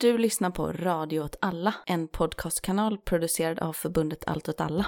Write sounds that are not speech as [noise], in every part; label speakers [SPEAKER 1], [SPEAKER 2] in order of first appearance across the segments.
[SPEAKER 1] Du lyssnar på Radio åt alla, en podcastkanal producerad av förbundet Allt åt alla.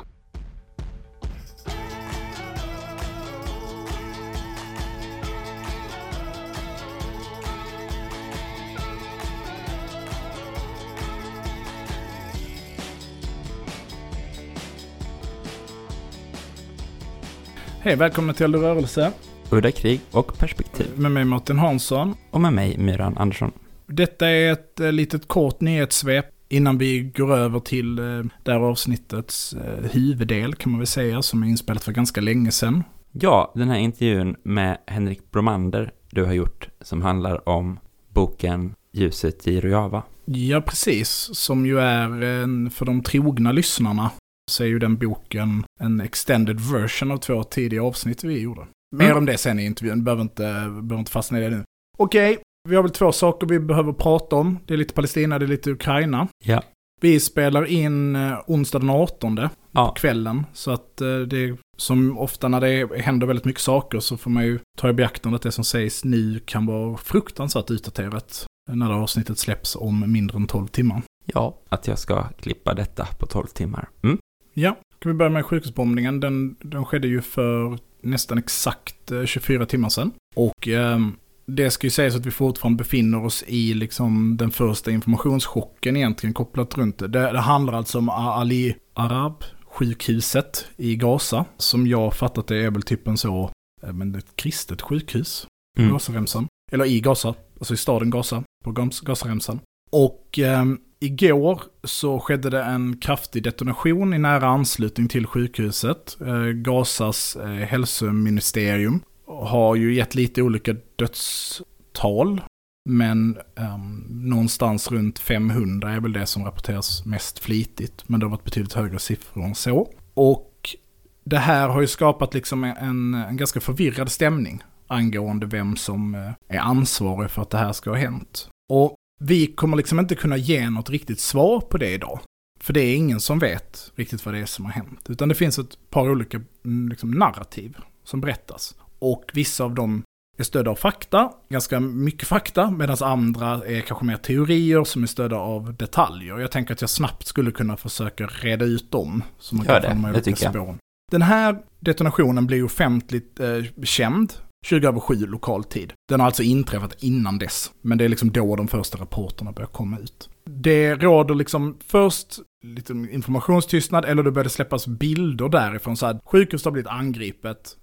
[SPEAKER 2] Hej, välkomna till Eld rörelse.
[SPEAKER 3] Udda krig och perspektiv.
[SPEAKER 2] Med mig Martin Hansson.
[SPEAKER 3] Och med mig Myran Andersson.
[SPEAKER 2] Detta är ett eh, litet kort nyhetssvep innan vi går över till eh, det här avsnittets eh, huvuddel kan man väl säga, som är inspelat för ganska länge sedan.
[SPEAKER 3] Ja, den här intervjun med Henrik Bromander du har gjort som handlar om boken Ljuset i Rojava.
[SPEAKER 2] Ja, precis. Som ju är en, för de trogna lyssnarna så är ju den boken en extended version av två tidiga avsnitt vi gjorde. Mer
[SPEAKER 3] Mm.
[SPEAKER 2] om det sen i intervjun, behöver inte, behöver inte fastna i det nu. Okej, vi har väl två saker vi behöver prata om. Det är lite Palestina, det är lite Ukraina.
[SPEAKER 3] Ja.
[SPEAKER 2] Vi spelar in eh, onsdag den 18 på
[SPEAKER 3] Ja,
[SPEAKER 2] kvällen. Så att eh, det är som ofta när det händer väldigt mycket saker så får man ju ta i beaktande att det som sägs nu kan vara fruktansvärt utdaterat när det avsnittet släpps om mindre än 12 timmar.
[SPEAKER 3] ja, att jag ska klippa detta på 12 timmar. Mm.
[SPEAKER 2] Ja, kan vi börja med sjukhusbombningen. Den, den skedde ju för nästan exakt eh, 24 timmar sedan. Och ehm, det ska ju sägas att vi fortfarande befinner oss i liksom den första informationschocken egentligen kopplat runt det. Det, det handlar alltså om Ali Arab sjukhuset i Gaza. Som jag fattat det är väl typ en så, eh, men ett kristet sjukhus. på
[SPEAKER 3] Mm.
[SPEAKER 2] Gazaremsan. Eller i Gaza, alltså i staden Gaza, på Gaz- Gazaremsan. Och ehm, igår så skedde det en kraftig detonation i nära anslutning till sjukhuset. Eh, Gazas eh, hälsoministerium har ju gett lite olika dödstal. Men um, någonstans runt 500 är väl det som rapporteras mest flitigt. Men det har varit betydligt högre siffror än så. Och det här har ju skapat liksom en, en ganska förvirrad stämning angående vem som eh, är ansvarig för att det här ska ha hänt. Och vi kommer liksom inte kunna ge något riktigt svar på det idag. För det är ingen som vet riktigt vad det är som har hänt. Utan det finns ett par olika mm, liksom, narrativ som berättas. Och vissa av dem är stödda av fakta, ganska mycket fakta, medan andra är kanske mer teorier som är stödda av detaljer. Jag tänker att jag snabbt skulle kunna försöka reda ut dem. Så man
[SPEAKER 3] Gör
[SPEAKER 2] kan
[SPEAKER 3] det, det tycker jag.
[SPEAKER 2] spåren. Den här detonationen blir offentligt eh, känd 2007 lokal tid. Den har alltså inträffat innan dess. Men det är liksom då de första rapporterna börjar komma ut. Det råder liksom först lite informationstystnad, eller det började släppas bilder därifrån. Så här, sjukhuset har blivit angripet,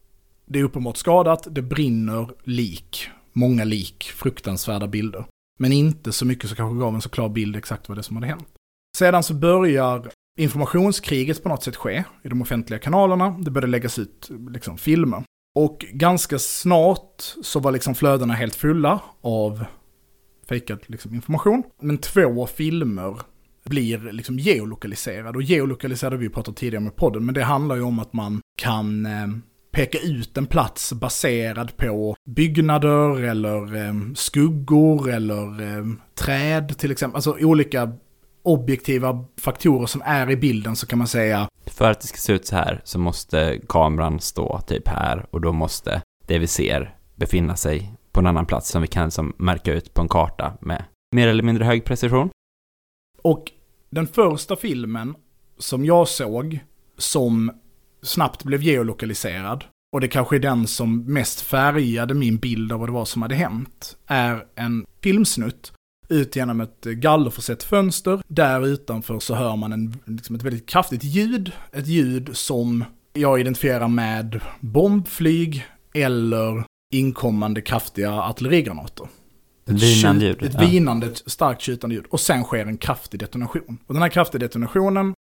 [SPEAKER 2] det är uppenbart skadat, det brinner lik. Många lik, fruktansvärda bilder. Men inte så mycket som kanske gav en så klar bild exakt vad det är som hade hänt. Sedan så börjar informationskriget på något sätt ske i de offentliga kanalerna. Det började läggas ut liksom, filmer. Och ganska snart så var liksom flödena helt fulla av fejkad liksom, information. Men två filmer blir liksom geolokaliserade. Och geolokaliserade har vi pratat tidigare med podden, men det handlar ju om att man kan eh, peka ut en plats baserad på byggnader eller eh, skuggor eller eh, träd till exempel. Alltså olika objektiva faktorer som är i bilden så kan man säga
[SPEAKER 3] För att det ska se ut så här så måste kameran stå typ här och då måste det vi ser befinna sig på en annan plats som vi kan som märka ut på en karta med mer eller mindre hög precision.
[SPEAKER 2] Och den första filmen som jag såg som snabbt blev geolokaliserad och det kanske är den som mest färgade min bild av vad det var som hade hänt, är en filmsnutt ut genom ett gallerförsett fönster. Där utanför så hör man en, liksom ett väldigt kraftigt ljud. Ett ljud som jag identifierar med bombflyg eller inkommande kraftiga artillerigranater.
[SPEAKER 3] Ett vinande ljud,
[SPEAKER 2] Ett
[SPEAKER 3] ja.
[SPEAKER 2] vinande, ett starkt tjutande ljud. Och sen sker en kraftig detonation. Och den här kraftiga detonationen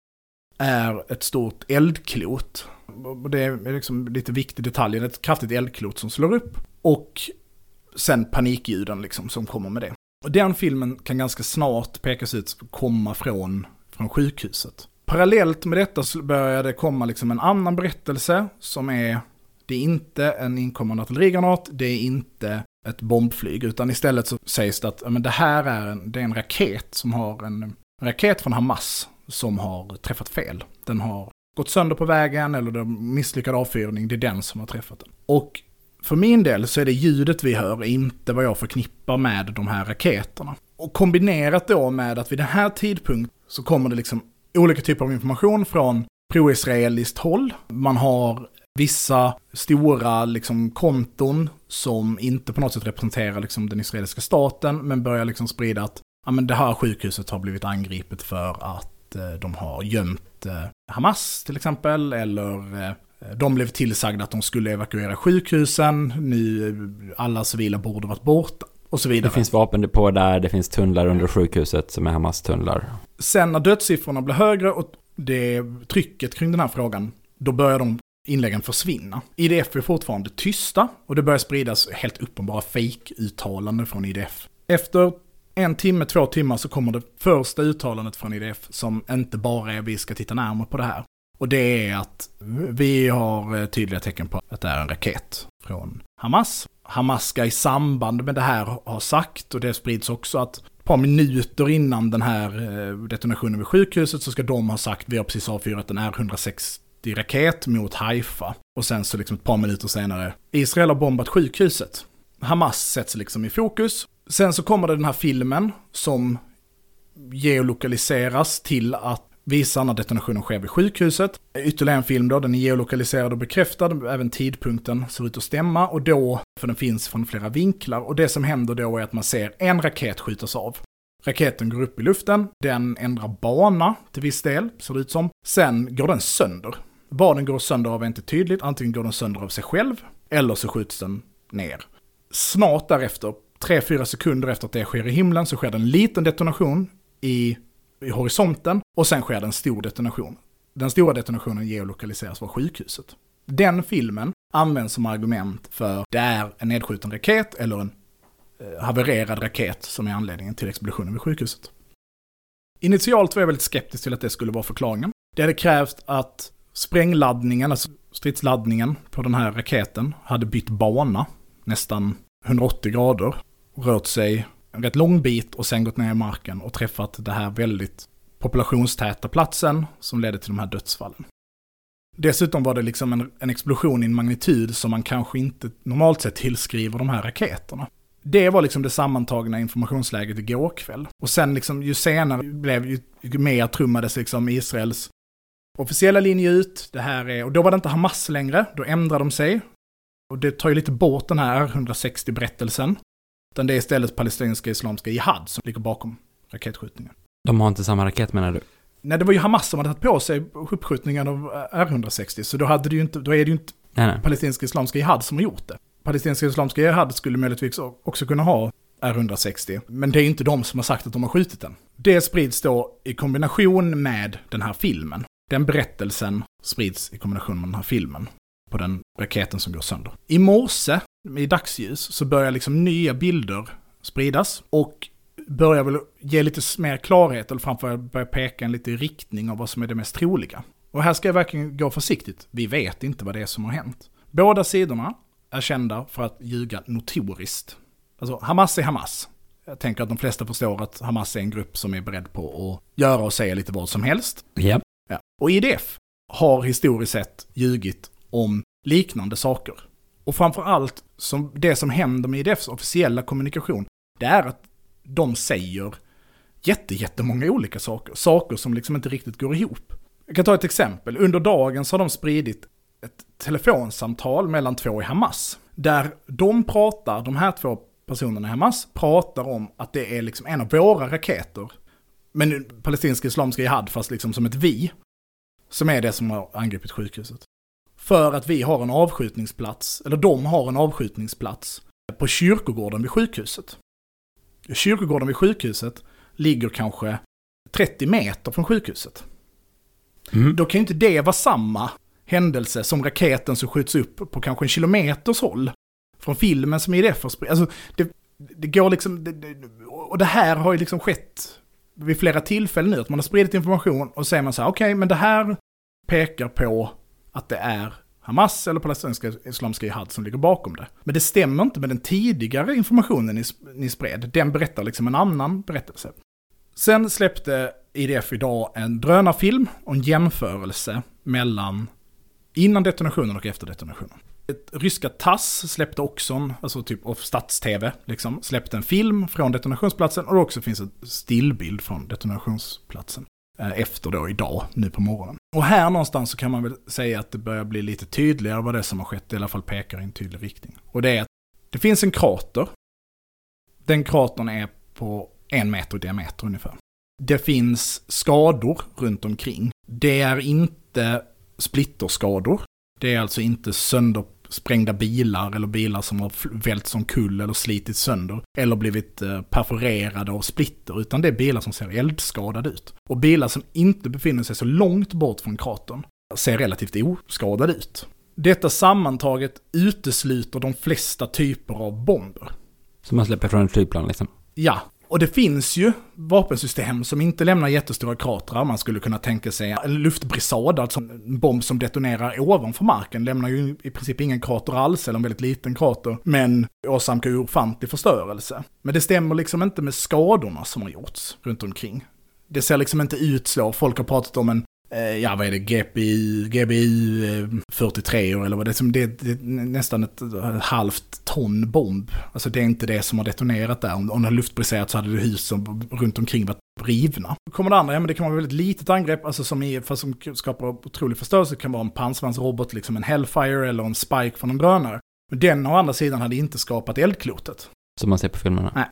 [SPEAKER 2] är ett stort eldklot. Och det är liksom lite viktig detalj. Ett kraftigt eldklot som slår upp. Och sen panikljuden liksom som kommer med det. Och den filmen kan ganska snart pekas ut komma från, från sjukhuset. Parallellt med detta så börjar det komma liksom en annan berättelse som är, det är inte en inkommande artillerigranat, det är inte ett bombflyg, utan istället så sägs det att men det här är en, det är en raket som har en, en raket från Hamas som har träffat fel. Den har gått sönder på vägen eller det misslyckad avfyrning, det är den som har träffat den. Och för min del så är det ljudet vi hör inte vad jag förknippar med de här raketerna. Och kombinerat då med att vid den här tidpunkten så kommer det liksom olika typer av information från pro-israeliskt håll. Man har vissa stora liksom, konton som inte på något sätt representerar liksom, den israeliska staten, men börjar liksom sprida att ja, men det här sjukhuset har blivit angripet för att eh, de har gömt eh, Hamas till exempel, eller eh, de blev tillsagda att de skulle evakuera sjukhusen, nu alla civila borde varit borta och så vidare.
[SPEAKER 3] Det finns vapendepå där, det finns tunnlar under sjukhuset som är Hamas-tunnlar.
[SPEAKER 2] Sen när dödssiffrorna blir högre och det trycket kring den här frågan, då börjar de inläggen försvinna. IDF är fortfarande tysta och det börjar spridas helt uppenbara fake-uttalanden från IDF. Efter en timme, två timmar så kommer det första uttalandet från IDF som inte bara är vi ska titta närmare på det här. Och det är att vi har eh, tydliga tecken på att det är en raket från Hamas. Hamas ska i samband med det här ha sagt, och det sprids också att ett par minuter innan den här eh, detonationen vid sjukhuset så ska de ha sagt vi har precis avfyrat en R160-raket mot Haifa. Och sen så liksom ett par minuter senare, Israel har bombat sjukhuset. Hamas sätts liksom i fokus. Sen så kommer det den här filmen som geolokaliseras till att visa när detonationen sker vid sjukhuset. Ytterligare en film då, den är geolokaliserad och bekräftad, även tidpunkten ser ut att stämma och då, för den finns från flera vinklar, och det som händer då är att man ser en raket skjutas av. Raketen går upp i luften, den ändrar bana till viss del, ser det ut som. Sen går den sönder. Vad den går sönder av är inte tydligt, antingen går den sönder av sig själv, eller så skjuts den ner. Snart därefter, 3-4 sekunder efter att det sker i himlen, så sker det en liten detonation i i horisonten och sen sker det en stor detonation. Den stora detonationen geolokaliseras var sjukhuset. Den filmen används som argument för det är en nedskjuten raket eller en eh, havererad raket som är anledningen till explosionen vid sjukhuset. Initialt var jag väldigt skeptisk till att det skulle vara förklaringen. Det hade krävt att sprängladdningen, alltså stridsladdningen på den här raketen, hade bytt bana nästan 180 grader, rört sig en rätt lång bit och sen gått ner i marken och träffat den här väldigt populationstäta platsen som ledde till de här dödsfallen. Dessutom var det liksom en, en explosion i en magnitud som man kanske inte normalt sett tillskriver de här raketerna. Det var liksom det sammantagna informationsläget igår kväll. Och sen liksom ju senare blev ju, ju mer trummades liksom Israels officiella linje ut. Det här är, och då var det inte Hamas längre, då ändrade de sig. Och det tar ju lite bort den här 160-berättelsen. Utan det är istället palestinska islamska jihad som ligger bakom raketskjutningen.
[SPEAKER 3] De har inte samma raket menar du?
[SPEAKER 2] Nej, det var ju Hamas som hade tagit på sig uppskjutningen av R160, så då, hade det ju inte, då är det ju inte nej, nej. palestinska islamska jihad som har gjort det. Palestinska islamska jihad skulle möjligtvis också kunna ha R160, men det är inte de som har sagt att de har skjutit den. Det sprids då i kombination med den här filmen. Den berättelsen sprids i kombination med den här filmen på den raketen som går sönder. I morse, i dagsljus, så börjar liksom nya bilder spridas och börjar väl ge lite mer klarhet, eller framförallt börja peka en lite riktning av vad som är det mest troliga. Och här ska jag verkligen gå försiktigt. Vi vet inte vad det är som har hänt. Båda sidorna är kända för att ljuga notoriskt. Alltså, Hamas är Hamas. Jag tänker att de flesta förstår att Hamas är en grupp som är beredd på att göra och säga lite vad som helst.
[SPEAKER 3] Yep.
[SPEAKER 2] Ja. Och IDF har historiskt sett ljugit om liknande saker. Och framför allt, som det som händer med IDFs officiella kommunikation, det är att de säger jätte, jättemånga olika saker. Saker som liksom inte riktigt går ihop. Jag kan ta ett exempel. Under dagen så har de spridit ett telefonsamtal mellan två i Hamas. Där de pratar, de här två personerna i Hamas, pratar om att det är liksom en av våra raketer. Men palestinska islamiska jihad, fast liksom som ett vi. Som är det som har angripit sjukhuset. För att vi har en avskjutningsplats, eller de har en avskjutningsplats, på kyrkogården vid sjukhuset. Kyrkogården vid sjukhuset ligger kanske 30 meter från sjukhuset. Mm. Då kan ju inte det vara samma händelse som raketen som skjuts upp på kanske en kilometers håll. Från filmen som IDF har spritt. Alltså, det, det går liksom, det, och det här har ju liksom skett vid flera tillfällen nu, att man har spridit information och säger man så här, okej, okay, men det här pekar på att det är Hamas eller palestinska islamiska jihad som ligger bakom det. Men det stämmer inte med den tidigare informationen ni, ni spred. Den berättar liksom en annan berättelse. Sen släppte IDF idag en drönarfilm och en jämförelse mellan innan detonationen och efter detonationen. Ett, ryska TASS släppte också en, alltså typ av stats-tv, liksom, släppte en film från detonationsplatsen och det också finns en stillbild från detonationsplatsen. Eh, efter då idag, nu på morgonen. Och här någonstans så kan man väl säga att det börjar bli lite tydligare vad det är som har skett, i alla fall pekar i en tydlig riktning. Och det är att det finns en krater. Den kratern är på en meter i diameter ungefär. Det finns skador runt omkring. Det är inte splitterskador. Det är alltså inte söndersprängda bilar eller bilar som har vält som kull eller slitits sönder. Eller blivit eh, perforerade av splitter. Utan det är bilar som ser eldskadade ut. Och bilar som inte befinner sig så långt bort från kratern ser relativt oskadade ut. Detta sammantaget utesluter de flesta typer av bomber.
[SPEAKER 3] Som man släpper från ett flygplan liksom?
[SPEAKER 2] Ja, och det finns ju vapensystem som inte lämnar jättestora kratrar. Man skulle kunna tänka sig en luftbrisad, alltså en bomb som detonerar ovanför marken, lämnar ju i princip ingen krater alls, eller en väldigt liten krater, men åsamkar ju ofantlig förstörelse. Men det stämmer liksom inte med skadorna som har gjorts runt omkring. Det ser liksom inte ut så. Folk har pratat om en ja vad är det, GPI, GBI 43 eller vad det är, det är, det är nästan ett, halvt ton bomb. Alltså det är inte det som har detonerat där. Om, om det hade luftbriserat så hade det hus som runt omkring varit rivna. Kommer det andra, ja men det kan vara ett väldigt litet angrepp, alltså som, i, fast som skapar otrolig förstörelse, det kan vara en pansarvagnsrobot, liksom en Hellfire eller en Spike från en drönare. Men den å andra sidan hade inte skapat eldklotet.
[SPEAKER 3] Som man ser på filmerna?
[SPEAKER 2] Nej.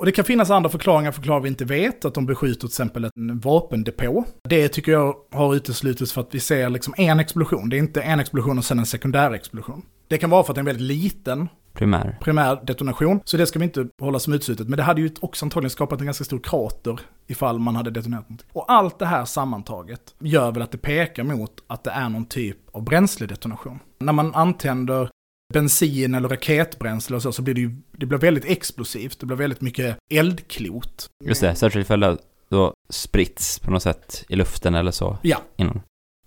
[SPEAKER 2] Och det kan finnas andra förklaringar, förklaringar vi inte vet, att de beskjuter till exempel en vapendepå. Det tycker jag har uteslutits för att vi ser liksom en explosion. Det är inte en explosion och sen en sekundär explosion. Det kan vara för att det är en väldigt liten
[SPEAKER 3] primär.
[SPEAKER 2] primär detonation, så det ska vi inte hålla som utslutet. Men det hade ju också antagligen skapat en ganska stor krater ifall man hade detonerat någonting. Och allt det här sammantaget gör väl att det pekar mot att det är någon typ av bränsledetonation. När man antänder bensin eller raketbränsle och så, så blir det ju det blir väldigt explosivt. Det blir väldigt mycket eldklot.
[SPEAKER 3] Just det, särskilt ifall det då spritts på något sätt i luften eller så.
[SPEAKER 2] Ja.
[SPEAKER 3] Innan.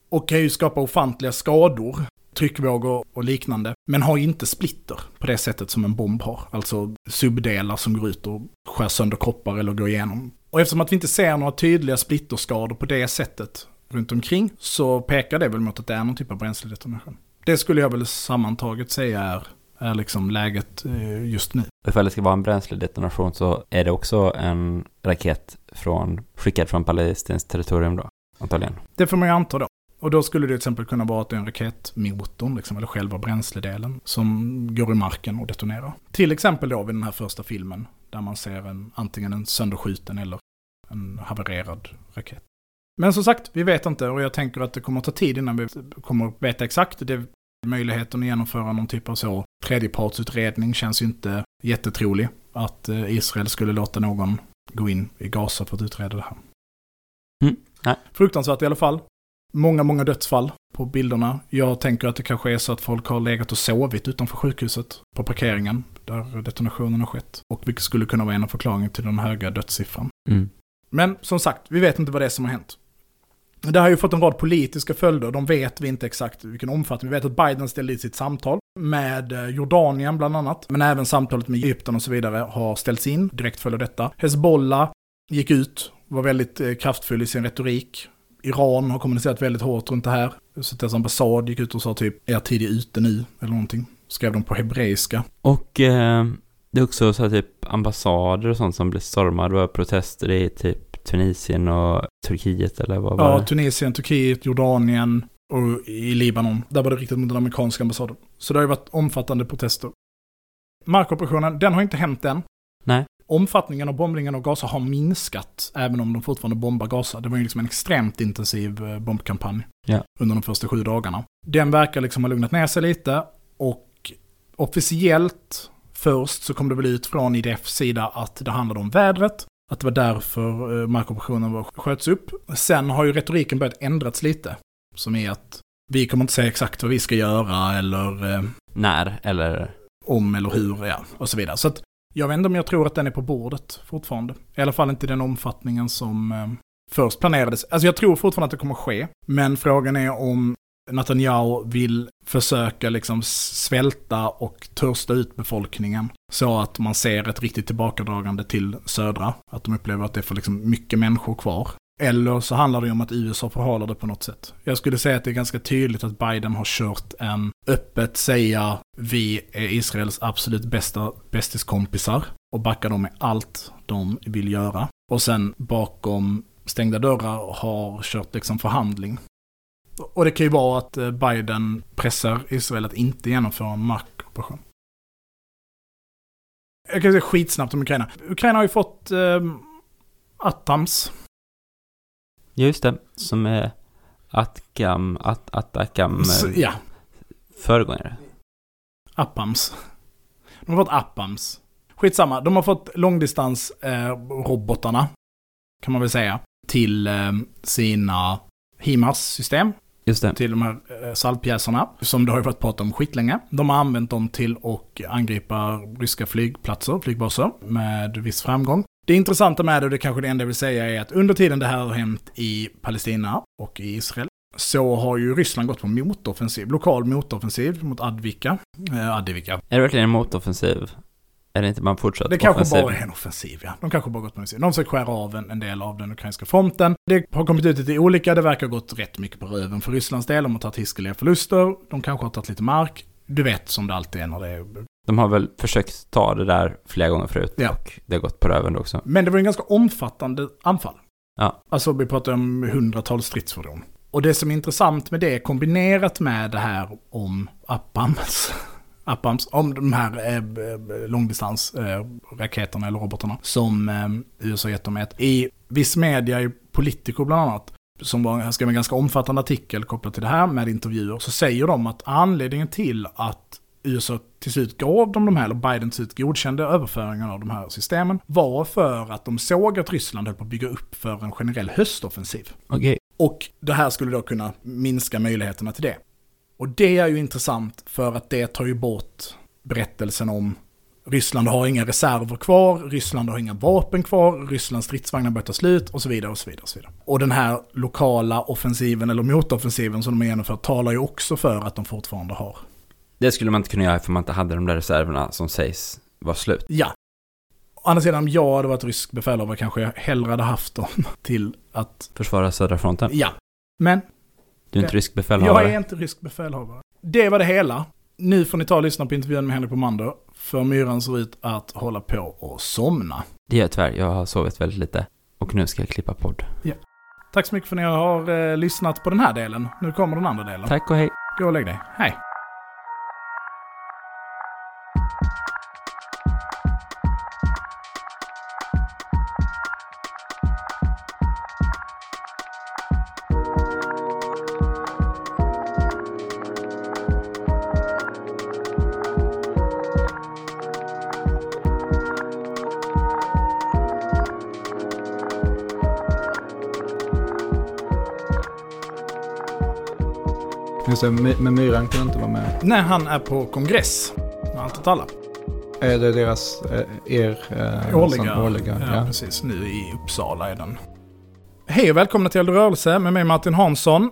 [SPEAKER 2] Och kan ju skapa ofantliga skador, tryckvågor och liknande. Men har inte splitter på det sättet som en bomb har. Alltså subdelar som går ut och skär sönder kroppar eller går igenom. Och eftersom att vi inte ser några tydliga splitterskador på det sättet runt omkring så pekar det väl mot att det är någon typ av bränsledetonation. Det skulle jag väl sammantaget säga är, är liksom läget eh, just nu.
[SPEAKER 3] Ifall det ska vara en bränsledetonation så är det också en raket från, skickad från palestinskt territorium då, antagligen.
[SPEAKER 2] Det får man ju anta då. Och då skulle det till exempel kunna vara att det är en raketmotorn, liksom, eller själva bränsledelen, som går i marken och detonerar. Till exempel då vid den här första filmen, där man ser en, antingen en sönderskjuten eller en havererad raket. Men som sagt, vi vet inte och jag tänker att det kommer att ta tid innan vi kommer att veta exakt. Det, möjligheten att genomföra någon typ av så tredjepartsutredning känns ju inte jättetrolig. Att eh, Israel skulle låta någon gå in i Gaza för att utreda det här.
[SPEAKER 3] Mm, nej.
[SPEAKER 2] Fruktansvärt i alla fall. Många, många dödsfall på bilderna. Jag tänker att det kanske är så att folk har legat och sovit utanför sjukhuset på parkeringen där detonationen har skett. Och vilket skulle kunna vara en av förklaringarna till den höga dödssiffran.
[SPEAKER 3] Mm.
[SPEAKER 2] Men som sagt, vi vet inte vad det är som har hänt. Det har ju fått en rad politiska följder, de vet vi inte exakt vilken omfattning. Vi vet att Biden ställde i sitt samtal med eh, Jordanien bland annat, men även samtalet med Egypten och så vidare har ställts in direkt följer detta. Hezbollah gick ut, var väldigt eh, kraftfull i sin retorik. Iran har kommunicerat väldigt hårt runt det här. Så deras ambassad gick ut och sa typ, er tid är ute nu, eller någonting. Skrev de på hebreiska.
[SPEAKER 3] Och eh, det är också så här, typ ambassader och sånt som blir stormade och protester i typ Tunisien och Turkiet eller vad var
[SPEAKER 2] Ja,
[SPEAKER 3] det?
[SPEAKER 2] Tunisien, Turkiet, Jordanien och i Libanon. Där var det riktat mot den amerikanska ambassaden. Så det har ju varit omfattande protester. Markoperationen, den har inte hänt än.
[SPEAKER 3] Nej.
[SPEAKER 2] Omfattningen av bombningen av Gaza har minskat, även om de fortfarande bombar Gaza. Det var ju liksom en extremt intensiv eh, bombkampanj
[SPEAKER 3] Ja.
[SPEAKER 2] under de första sju dagarna. Den verkar liksom ha lugnat ner sig lite och officiellt först så kom det väl ut från IDFs sida att det handlade om vädret att det var därför eh, markoperationen var, sköts upp. Sen har ju retoriken börjat ändras lite. Som är att vi kommer inte säga exakt vad vi ska göra eller eh,
[SPEAKER 3] När eller?
[SPEAKER 2] om eller hur, ja, och så vidare. Så att jag vet inte om jag tror att den är på bordet fortfarande. I alla fall inte i den omfattningen som eh, först planerades. Alltså jag tror fortfarande att det kommer ske. Men frågan är om Netanyahu vill försöka liksom svälta och törsta ut befolkningen. Så att man ser ett riktigt tillbakadragande till södra. Att de upplever att det är för liksom mycket människor kvar. Eller så handlar det om att USA förhalar det på något sätt. Jag skulle säga att det är ganska tydligt att Biden har kört en öppet säga vi är Israels absolut bästa bästiskompisar och backar dem med allt de vill göra. Och sen bakom stängda dörrar har kört liksom förhandling. Och det kan ju vara att eh, Biden pressar Israel att inte genomföra en markoperation. Jag kan säga skitsnabbt om Ukraina. Ukraina har ju fått eh, Attams.
[SPEAKER 3] Ja, just det. Som är Atgam, At, Atacam, eh,
[SPEAKER 2] ja,
[SPEAKER 3] föregångare.
[SPEAKER 2] Appams. De har fått Appams. Skitsamma, de har fått långdistansrobotarna, kan man väl säga, till eh, sina HIMARS-system.
[SPEAKER 3] Just det.
[SPEAKER 2] till de här eh, salvpjäserna, som det har ju varit prat om skitlänge. De har använt dem till att angripa ryska flygplatser, flygbaser, med viss framgång. Det intressanta med det, och det kanske det enda jag vill säga, är att under tiden det här har hänt i Palestina och i Israel, så har ju Ryssland gått på motoffensiv, lokal motoffensiv mot Advika. Eh, Adivika.
[SPEAKER 3] Är det verkligen en motoffensiv? Är det inte en fortsatt
[SPEAKER 2] Det kanske
[SPEAKER 3] offensiv?
[SPEAKER 2] bara är en offensiv, ja. De kanske bara gått på offensiv. De ska skära av en, en del av den ukrainska fronten. Det har kommit ut lite olika, det verkar ha gått rätt mycket på röven för Rysslands del. De har tagit hiskeliga förluster, de kanske har tagit lite mark. Du vet som det alltid är när det är...
[SPEAKER 3] De har väl försökt ta det där flera gånger förut
[SPEAKER 2] Ja.
[SPEAKER 3] och det har gått på röven också.
[SPEAKER 2] Men det var en ganska omfattande anfall.
[SPEAKER 3] Ja.
[SPEAKER 2] Alltså vi pratar om hundratals stridsfordon. Och det som är intressant med det, kombinerat med det här om Appams, Appams om de här eh, eh, långdistansraketerna eller robotarna som eh, USA gett dem ett. I viss media, i Politico bland annat, som var, skrev en ganska omfattande artikel kopplat till det här med intervjuer, så säger de att anledningen till att USA till slut gav dem de här, eller Biden till slut godkände överföringen av de här systemen, var för att de såg att Ryssland höll på att bygga upp för en generell höstoffensiv.
[SPEAKER 3] Okej.
[SPEAKER 2] Och det här skulle då kunna minska möjligheterna till det. Och det är ju intressant för att det tar ju bort berättelsen om Ryssland har inga reserver kvar, Ryssland har inga vapen kvar, Rysslands stridsvagnar börjar ta slut och så vidare och så vidare. Och, så vidare. och den här lokala offensiven eller motoffensiven som de har genomfört talar ju också för att de fortfarande har.
[SPEAKER 3] Det skulle man inte kunna göra för man inte hade de där reserverna som sägs vara slut.
[SPEAKER 2] Ja. Å andra sidan, om jag hade varit rysk befälhavare kanske jag hellre hade haft dem [laughs] till att...
[SPEAKER 3] Försvara södra fronten.
[SPEAKER 2] Ja. Men
[SPEAKER 3] Du är inte
[SPEAKER 2] Ja.
[SPEAKER 3] rysk befälhavare.
[SPEAKER 2] Jag är inte rysk befälhavare. Det var det hela. Nu får ni ta och lyssna på intervjun med Henrik Pomander. För myran ser ut att hålla på och somna.
[SPEAKER 3] Det gör jag tyvärr. Jag har sovit väldigt lite. Och nu ska jag klippa podd.
[SPEAKER 2] Tack så mycket för att ni har eh, lyssnat på den här delen. Nu kommer den andra delen.
[SPEAKER 3] Tack och hej.
[SPEAKER 2] Gå och lägg dig. Hej.
[SPEAKER 4] Det, My- men Myran kan inte vara med.
[SPEAKER 2] När han är på kongress. Med allt åt alla.
[SPEAKER 4] Är det deras, eh, er... eh,
[SPEAKER 2] Årliga.
[SPEAKER 4] årliga
[SPEAKER 2] Ja,
[SPEAKER 4] ja.
[SPEAKER 2] precis. Nu i Uppsala är den. Hej och välkomna till Eld och rörelse med mig Martin Hansson.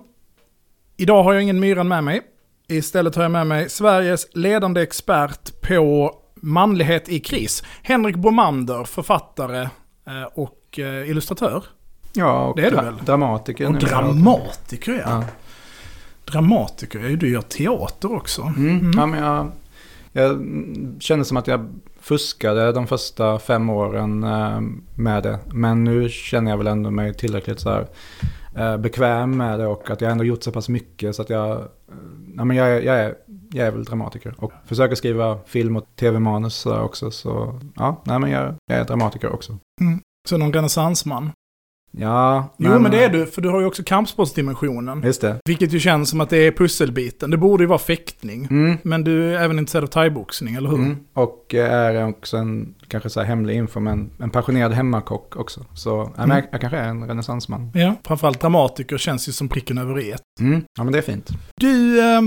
[SPEAKER 2] Idag har jag ingen myran med mig. Istället har jag med mig Sveriges ledande expert på manlighet i kris. Henrik Bromander, författare eh, och illustratör.
[SPEAKER 4] Ja, och
[SPEAKER 2] Det är du väl?
[SPEAKER 4] dramatiker.
[SPEAKER 2] Och dramatiker ja. Dramatiker, du gör teater också.
[SPEAKER 4] Mm.
[SPEAKER 2] Mm.
[SPEAKER 4] Ja, men jag, jag mm, kände som att jag fuskade de första fem åren eh, med det. Men nu känner jag väl ändå mig tillräckligt så här, eh, bekväm med det och att jag ändå gjort så pass mycket så att jag, eh, ja, men jag, är, jag, är, jag är väl dramatiker. Och försöker skriva film och tv-manus också. Så ja, nej, men jag, jag är dramatiker också.
[SPEAKER 2] Så någon renässansman.
[SPEAKER 4] Ja,
[SPEAKER 2] Jo men det är du, för du har ju också kampsportsdimensionen.
[SPEAKER 4] Just det.
[SPEAKER 2] Vilket ju känns som att det är pusselbiten. Det borde ju vara fäktning.
[SPEAKER 4] Mm.
[SPEAKER 2] Men du är även intresserad av thaiboxning, eller hur?
[SPEAKER 4] Mm. Och eh, är också en, kanske så här hemlig info, men en passionerad hemmakock också. Så
[SPEAKER 2] Mm.
[SPEAKER 4] jag, jag kanske är en renässansman.
[SPEAKER 2] Ja, framförallt dramatiker känns ju som pricken över i ett.
[SPEAKER 4] Mm. Ja, men det är fint.
[SPEAKER 2] Du eh,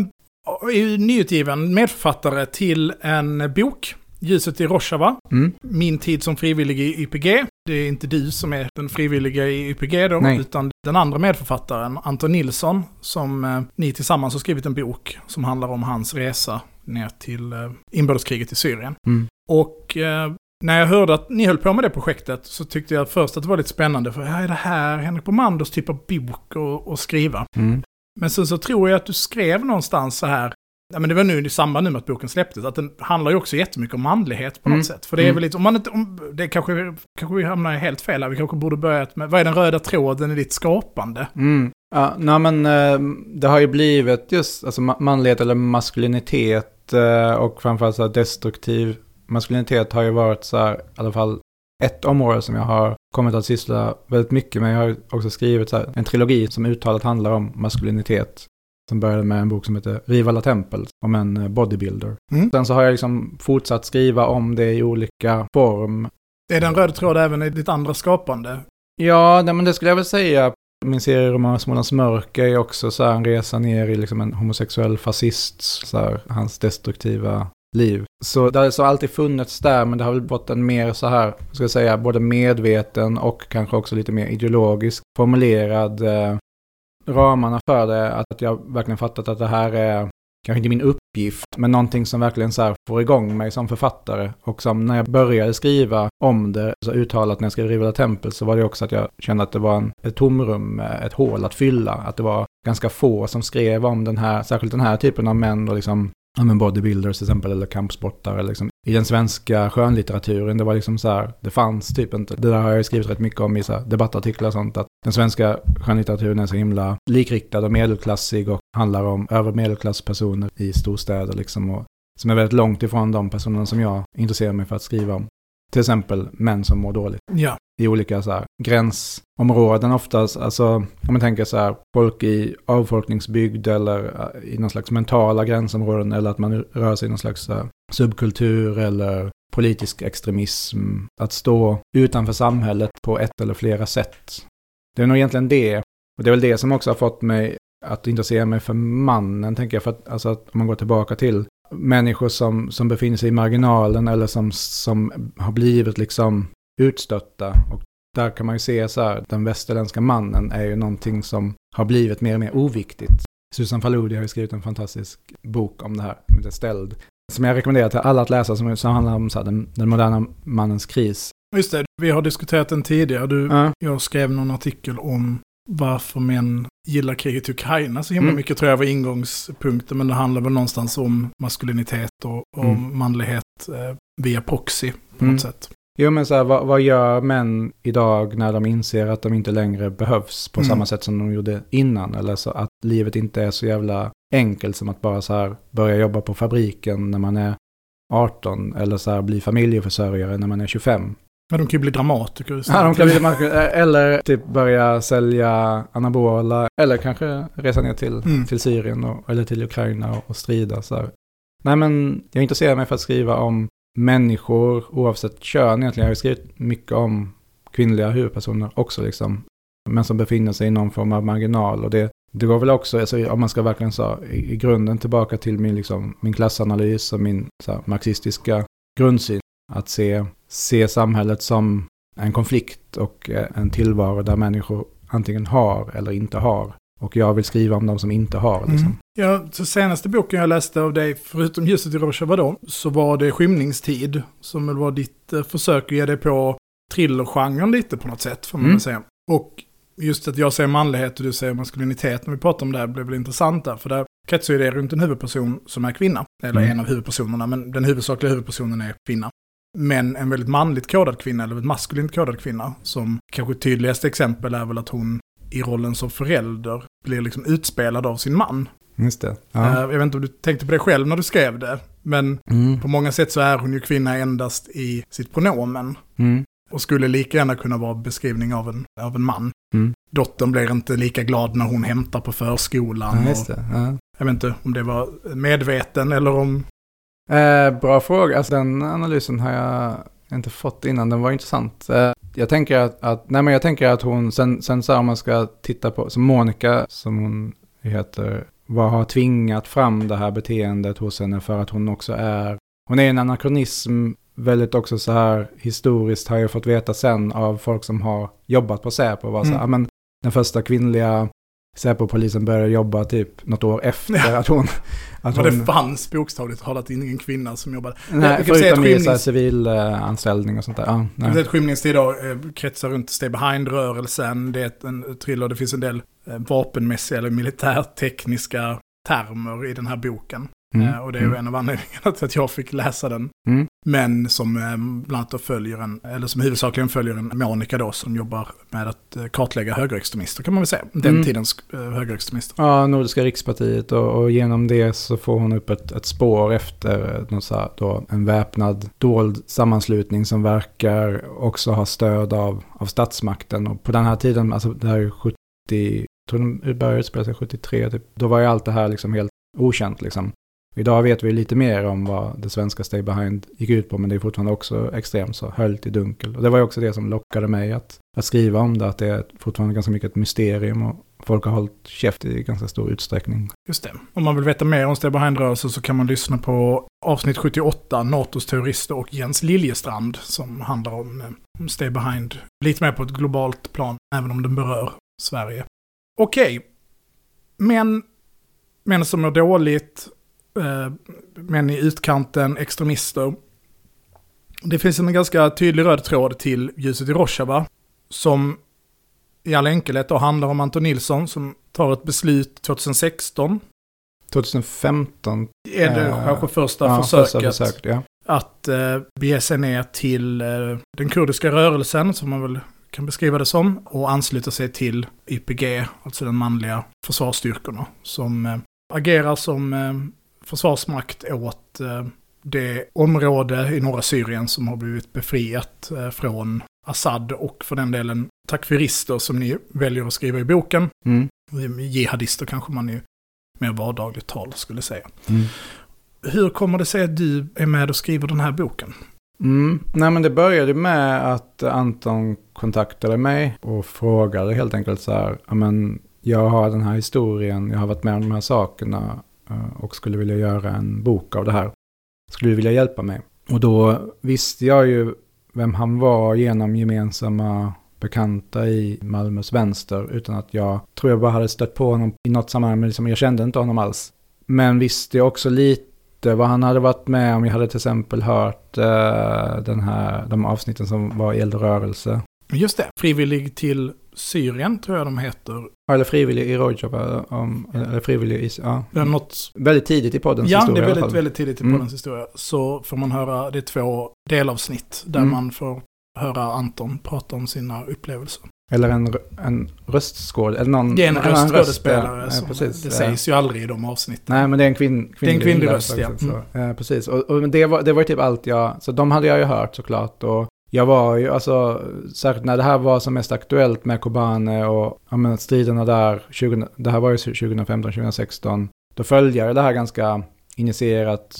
[SPEAKER 2] är ju nyutgiven medförfattare till en bok, Ljuset i Rojava.
[SPEAKER 4] Mm.
[SPEAKER 2] Min tid som frivillig i YPG. Det är inte du som är den frivilliga i YPG då,
[SPEAKER 4] Nej.
[SPEAKER 2] utan den andra medförfattaren, Anton Nilsson, som eh, ni tillsammans har skrivit en bok som handlar om hans resa ner till eh, inbördeskriget i Syrien.
[SPEAKER 4] Mm.
[SPEAKER 2] Och eh, när jag hörde att ni höll på med det projektet så tyckte jag först att det var lite spännande. För här är det här Henrik Bomanders typ av bok att- skriva.
[SPEAKER 4] Mm.
[SPEAKER 2] Men sen så tror jag att du skrev någonstans så här, ja men det var nu i samband med att boken släpptes, att den handlar ju också jättemycket om manlighet på något
[SPEAKER 4] Mm.
[SPEAKER 2] sätt. För det är
[SPEAKER 4] Mm.
[SPEAKER 2] väl lite, om man inte, om, det kanske, kanske vi hamnar helt fel här, vi kanske borde börjat med, vad är den röda tråden i ditt skapande?
[SPEAKER 4] Mm. Ja, nej men eh, det har ju blivit just alltså, ma- manlighet eller maskulinitet eh, och framförallt så här destruktiv maskulinitet har ju varit så här, i alla fall ett område som jag har kommit att syssla väldigt mycket med. Jag har också skrivit så här, en trilogi som uttalat handlar om maskulinitet. Som började med en bok som heter Riva alla tempel, om en eh, bodybuilder.
[SPEAKER 2] Mm.
[SPEAKER 4] Sen så har jag liksom fortsatt skriva om det i olika form.
[SPEAKER 2] Är det en röd tråd även i ditt andra skapande?
[SPEAKER 4] Ja, nej, men det skulle jag väl säga. Min serieroman Smålands mörker är också så här en resa ner i liksom en homosexuell fascist, så här, hans destruktiva liv. Så det har så alltid funnits där, men det har väl fått en mer så här, ska jag säga, både medveten och kanske också lite mer ideologisk formulerad eh, ramarna för det. Att jag verkligen fattat att det här är kanske inte min uppgift, men någonting som verkligen så här får igång mig som författare. Och som när jag började skriva om det, så uttalat när jag skrev Rivala Tempel, så var det också att jag kände att det var en, ett tomrum, ett hål att fylla. Att det var ganska få som skrev om den här, särskilt den här typen av män och liksom Ja men bodybuilders till exempel eller kampsportare liksom. I den svenska skönlitteraturen, det var liksom så här, det fanns typ inte. Det där har jag ju skrivit rätt mycket om i så här debattartiklar och sånt. Att den svenska skönlitteraturen är så himla likriktad och medelklassig och handlar om över medelklasspersoner i storstäder liksom. Och som är väldigt långt ifrån de personerna som jag intresserar mig för att skriva om. Till exempel män som mår dåligt
[SPEAKER 2] Ja
[SPEAKER 4] i olika så här, gränsområden oftast. Alltså om man tänker så här, folk i avfolkningsbygd eller eh, i någon slags mentala gränsområden eller att man rör sig i någon slags här, subkultur eller politisk extremism. Att stå utanför samhället på ett eller flera sätt. Det är nog egentligen det. Och det är väl det som också har fått mig att intressera mig för mannen, tänker jag. För att, alltså att om man går tillbaka till människor som, som befinner sig i marginalen eller som, som har blivit liksom utstötta. Och där kan man ju se så här, den västerländska mannen är ju någonting som har blivit mer och mer oviktigt. Susan Faludi har ju skrivit en fantastisk bok om det här, som heter Ställd. Som jag rekommenderar till alla att läsa, som, som handlar om så här, den, den moderna mannens kris.
[SPEAKER 2] Just det, vi har diskuterat den tidigare. Du,
[SPEAKER 4] Ja.
[SPEAKER 2] Jag skrev någon artikel om varför män gillar kriget i Ukraina så himla
[SPEAKER 4] Mm.
[SPEAKER 2] mycket tror jag var ingångspunkten. Men det handlar väl någonstans om maskulinitet och, och
[SPEAKER 4] Mm.
[SPEAKER 2] manlighet eh, via proxy på
[SPEAKER 4] Mm.
[SPEAKER 2] något sätt.
[SPEAKER 4] Jo men så här, vad, vad gör män idag när de inser att de inte längre behövs på
[SPEAKER 2] Mm.
[SPEAKER 4] samma sätt som de gjorde innan? Eller så att livet inte är så jävla enkelt som att bara så här börja jobba på fabriken när man är 18 eller så här bli familjeförsörjare när man är 25.
[SPEAKER 2] Men de kan ju bli dramatiker istället.
[SPEAKER 4] Ja, de kan bli, kan- eller typ börja sälja anabola eller kanske resa ner till,
[SPEAKER 2] Mm.
[SPEAKER 4] till Syrien och, eller till Ukraina och, och strida. Så här. Nej men jag intresserar mig för att skriva om människor oavsett kön egentligen. Jag har ju skrivit mycket om kvinnliga huvudpersoner också liksom. Men som befinner sig i någon form av marginal. Och det, det går väl också, alltså, om man ska verkligen så, i, i grunden tillbaka till min, liksom, min klassanalys och min så här, marxistiska grundsyn. Att se, se samhället som en konflikt och eh, en tillvaro där människor antingen har eller inte har. Och jag vill skriva om de som inte har. Liksom.
[SPEAKER 2] Mm. Ja, så senaste boken jag läste av dig, förutom Ljuset i Rojava då, så var det Skymningstid. Som väl var ditt eh, försök att ge dig på thrillergenren lite på något sätt, får man
[SPEAKER 4] Mm.
[SPEAKER 2] säga. Och just att jag säger manlighet och du säger maskulinitet när vi pratar om det här blev väl intressant där. För där kretsar ju det runt en huvudperson som är kvinna. Eller
[SPEAKER 4] Mm.
[SPEAKER 2] en av huvudpersonerna, men den huvudsakliga huvudpersonen är kvinna. Men en väldigt manligt kodad kvinna, eller ett maskulint kodad kvinna. Som kanske tydligaste exempel är väl att hon i rollen som förälder blir liksom utspelad av sin man.
[SPEAKER 4] Just det.
[SPEAKER 2] Eh,
[SPEAKER 4] Ja.
[SPEAKER 2] Jag vet inte om du tänkte på det själv när du skrev det. Men
[SPEAKER 4] Mm.
[SPEAKER 2] på många sätt så är hon ju kvinna endast i sitt pronomen.
[SPEAKER 4] Mm.
[SPEAKER 2] Och skulle lika gärna kunna vara beskrivning av en, av en man.
[SPEAKER 4] Mm.
[SPEAKER 2] Dottern blir inte lika glad när hon hämtar på förskolan.
[SPEAKER 4] Ja, just det. Ja.
[SPEAKER 2] jag vet inte om det var medveten eller om...
[SPEAKER 4] Eh, bra fråga. Alltså, den analysen har jag inte fått innan. Den var intressant. Eh, jag tänker att, att, nej men jag tänker att hon, sen, sen så här om man ska titta på, som Monica, som hon heter, vad har tvingat fram det här beteendet hos henne för att hon också är, hon är en anakronism väldigt också så här historiskt har jag fått veta sen av folk som har jobbat på Säpo. Var så här,
[SPEAKER 2] Mm.
[SPEAKER 4] "Ja, men den första kvinnliga Säpo-polisen började jobba typ något år efter att hon... Att
[SPEAKER 2] Men
[SPEAKER 4] hon
[SPEAKER 2] det fanns bokstavligt talat ingen kvinna som jobbade.
[SPEAKER 4] nej, förutom i
[SPEAKER 2] skymnings-
[SPEAKER 4] civil eh, anställning och sånt där. Ja, nej.
[SPEAKER 2] vet att Skymningstid idag eh, kretsar runt Stay Behind-rörelsen. Det är ett- en thriller, det finns en del eh, vapenmässiga eller militärtekniska termer i den här boken.
[SPEAKER 4] Mm.
[SPEAKER 2] Eh, och det är ju en av anledningarna till att jag fick läsa den.
[SPEAKER 4] Mm.
[SPEAKER 2] Men som eh, bland annat följer en, eller som huvudsakligen följer en Monica då som jobbar med att eh, kartlägga högerextremister kan man väl säga. Den
[SPEAKER 4] Mm.
[SPEAKER 2] tidens eh, högerextremister.
[SPEAKER 4] Ja, Nordiska rikspartiet och, och genom det så får hon upp ett, ett spår efter något så här, då, en väpnad dold sammanslutning som verkar också ha stöd av, av statsmakten. Och på den här tiden, alltså det här är ju 70, jag tror de började utspela sig 73, typ, då var ju allt det här liksom helt okänt liksom. Idag vet vi lite mer om vad det svenska Stay Behind gick ut på, men det är fortfarande också extremt så höljt i dunkel. Och det var ju också det som lockade mig att, att skriva om det, att det är fortfarande ganska mycket ett mysterium och folk har hållit käft i ganska stor utsträckning.
[SPEAKER 2] Just det. Om man vill veta mer om Stay Behind-rörelsen så kan man lyssna på avsnitt 78, NATOs terrorister och Jens Liljestrand, som handlar om, om Stay Behind. Lite mer på ett globalt plan, även om den berör Sverige. Okej. Men, män som mår dåligt, män i utkanten, extremister. Det finns en ganska tydlig röd tråd till Ljuset i Rojava, som i all enkelhet då handlar om Anton Nilsson som tar ett beslut 2016
[SPEAKER 4] 2015
[SPEAKER 2] är det
[SPEAKER 4] Eh,
[SPEAKER 2] kanske första
[SPEAKER 4] ja,
[SPEAKER 2] försöket
[SPEAKER 4] första försöket, ja.
[SPEAKER 2] att eh, bege sig ner till eh, den kurdiska rörelsen, som man väl kan beskriva det som, och ansluta sig till YPG, alltså den manliga försvarsstyrkorna, som eh, agerar som eh, försvarsmakt åt eh, det område i norra Syrien som har blivit befriat eh, från Assad och för den delen takfirister som ni väljer att skriva i boken.
[SPEAKER 4] Mm.
[SPEAKER 2] Jihadister kanske man i mer vardagligt tal skulle säga.
[SPEAKER 4] Mm.
[SPEAKER 2] Hur kommer det sig att du är med och skriver den här boken?
[SPEAKER 4] Mm. Nej men det började med att Anton kontaktade mig och frågade helt enkelt så här, men jag har den här historien, jag har varit med om de här sakerna Eh, och skulle vilja göra en bok av det här. Skulle du vilja hjälpa mig? Och då visste jag ju vem han var genom gemensamma bekanta i Malmös vänster utan att jag tror jag bara hade stött på honom i något sammanhang men liksom jag kände inte honom alls. Men visste också lite vad han hade varit med om. Jag hade till exempel hört eh, den här, de avsnitten som var i Eldrörelse.
[SPEAKER 2] Just det, Frivillig till Syrien tror jag de heter.
[SPEAKER 4] Eller frivillig i Rojava. om- Eller frivillig i... Ja.
[SPEAKER 2] Det är något...
[SPEAKER 4] Väldigt tidigt i poddens
[SPEAKER 2] Ja,
[SPEAKER 4] historia
[SPEAKER 2] det är väldigt, väldigt tidigt i
[SPEAKER 4] Mm.
[SPEAKER 2] poddens historia. Så får man höra, det är två delavsnitt där
[SPEAKER 4] Mm.
[SPEAKER 2] man får höra Anton prata om sina upplevelser.
[SPEAKER 4] Eller en, en röstskåd. Eller någon...
[SPEAKER 2] Det är en röstskådespelare.
[SPEAKER 4] röst, ja. Ja, precis.
[SPEAKER 2] det
[SPEAKER 4] Ja.
[SPEAKER 2] sägs ju aldrig i de avsnitten.
[SPEAKER 4] Nej, men det är en kvinn,
[SPEAKER 2] Det är en kvinnlig
[SPEAKER 4] röst
[SPEAKER 2] röst, ja.
[SPEAKER 4] också, så. Ja, precis. Och, och det, var, det var typ allt jag... Så de hade jag ju hört såklart. Och jag var ju, alltså, särskilt när det här var som mest aktuellt med Kobane och ja, men, striderna där, 20, det här var ju 2015, 2016. Då följde jag det här ganska initierat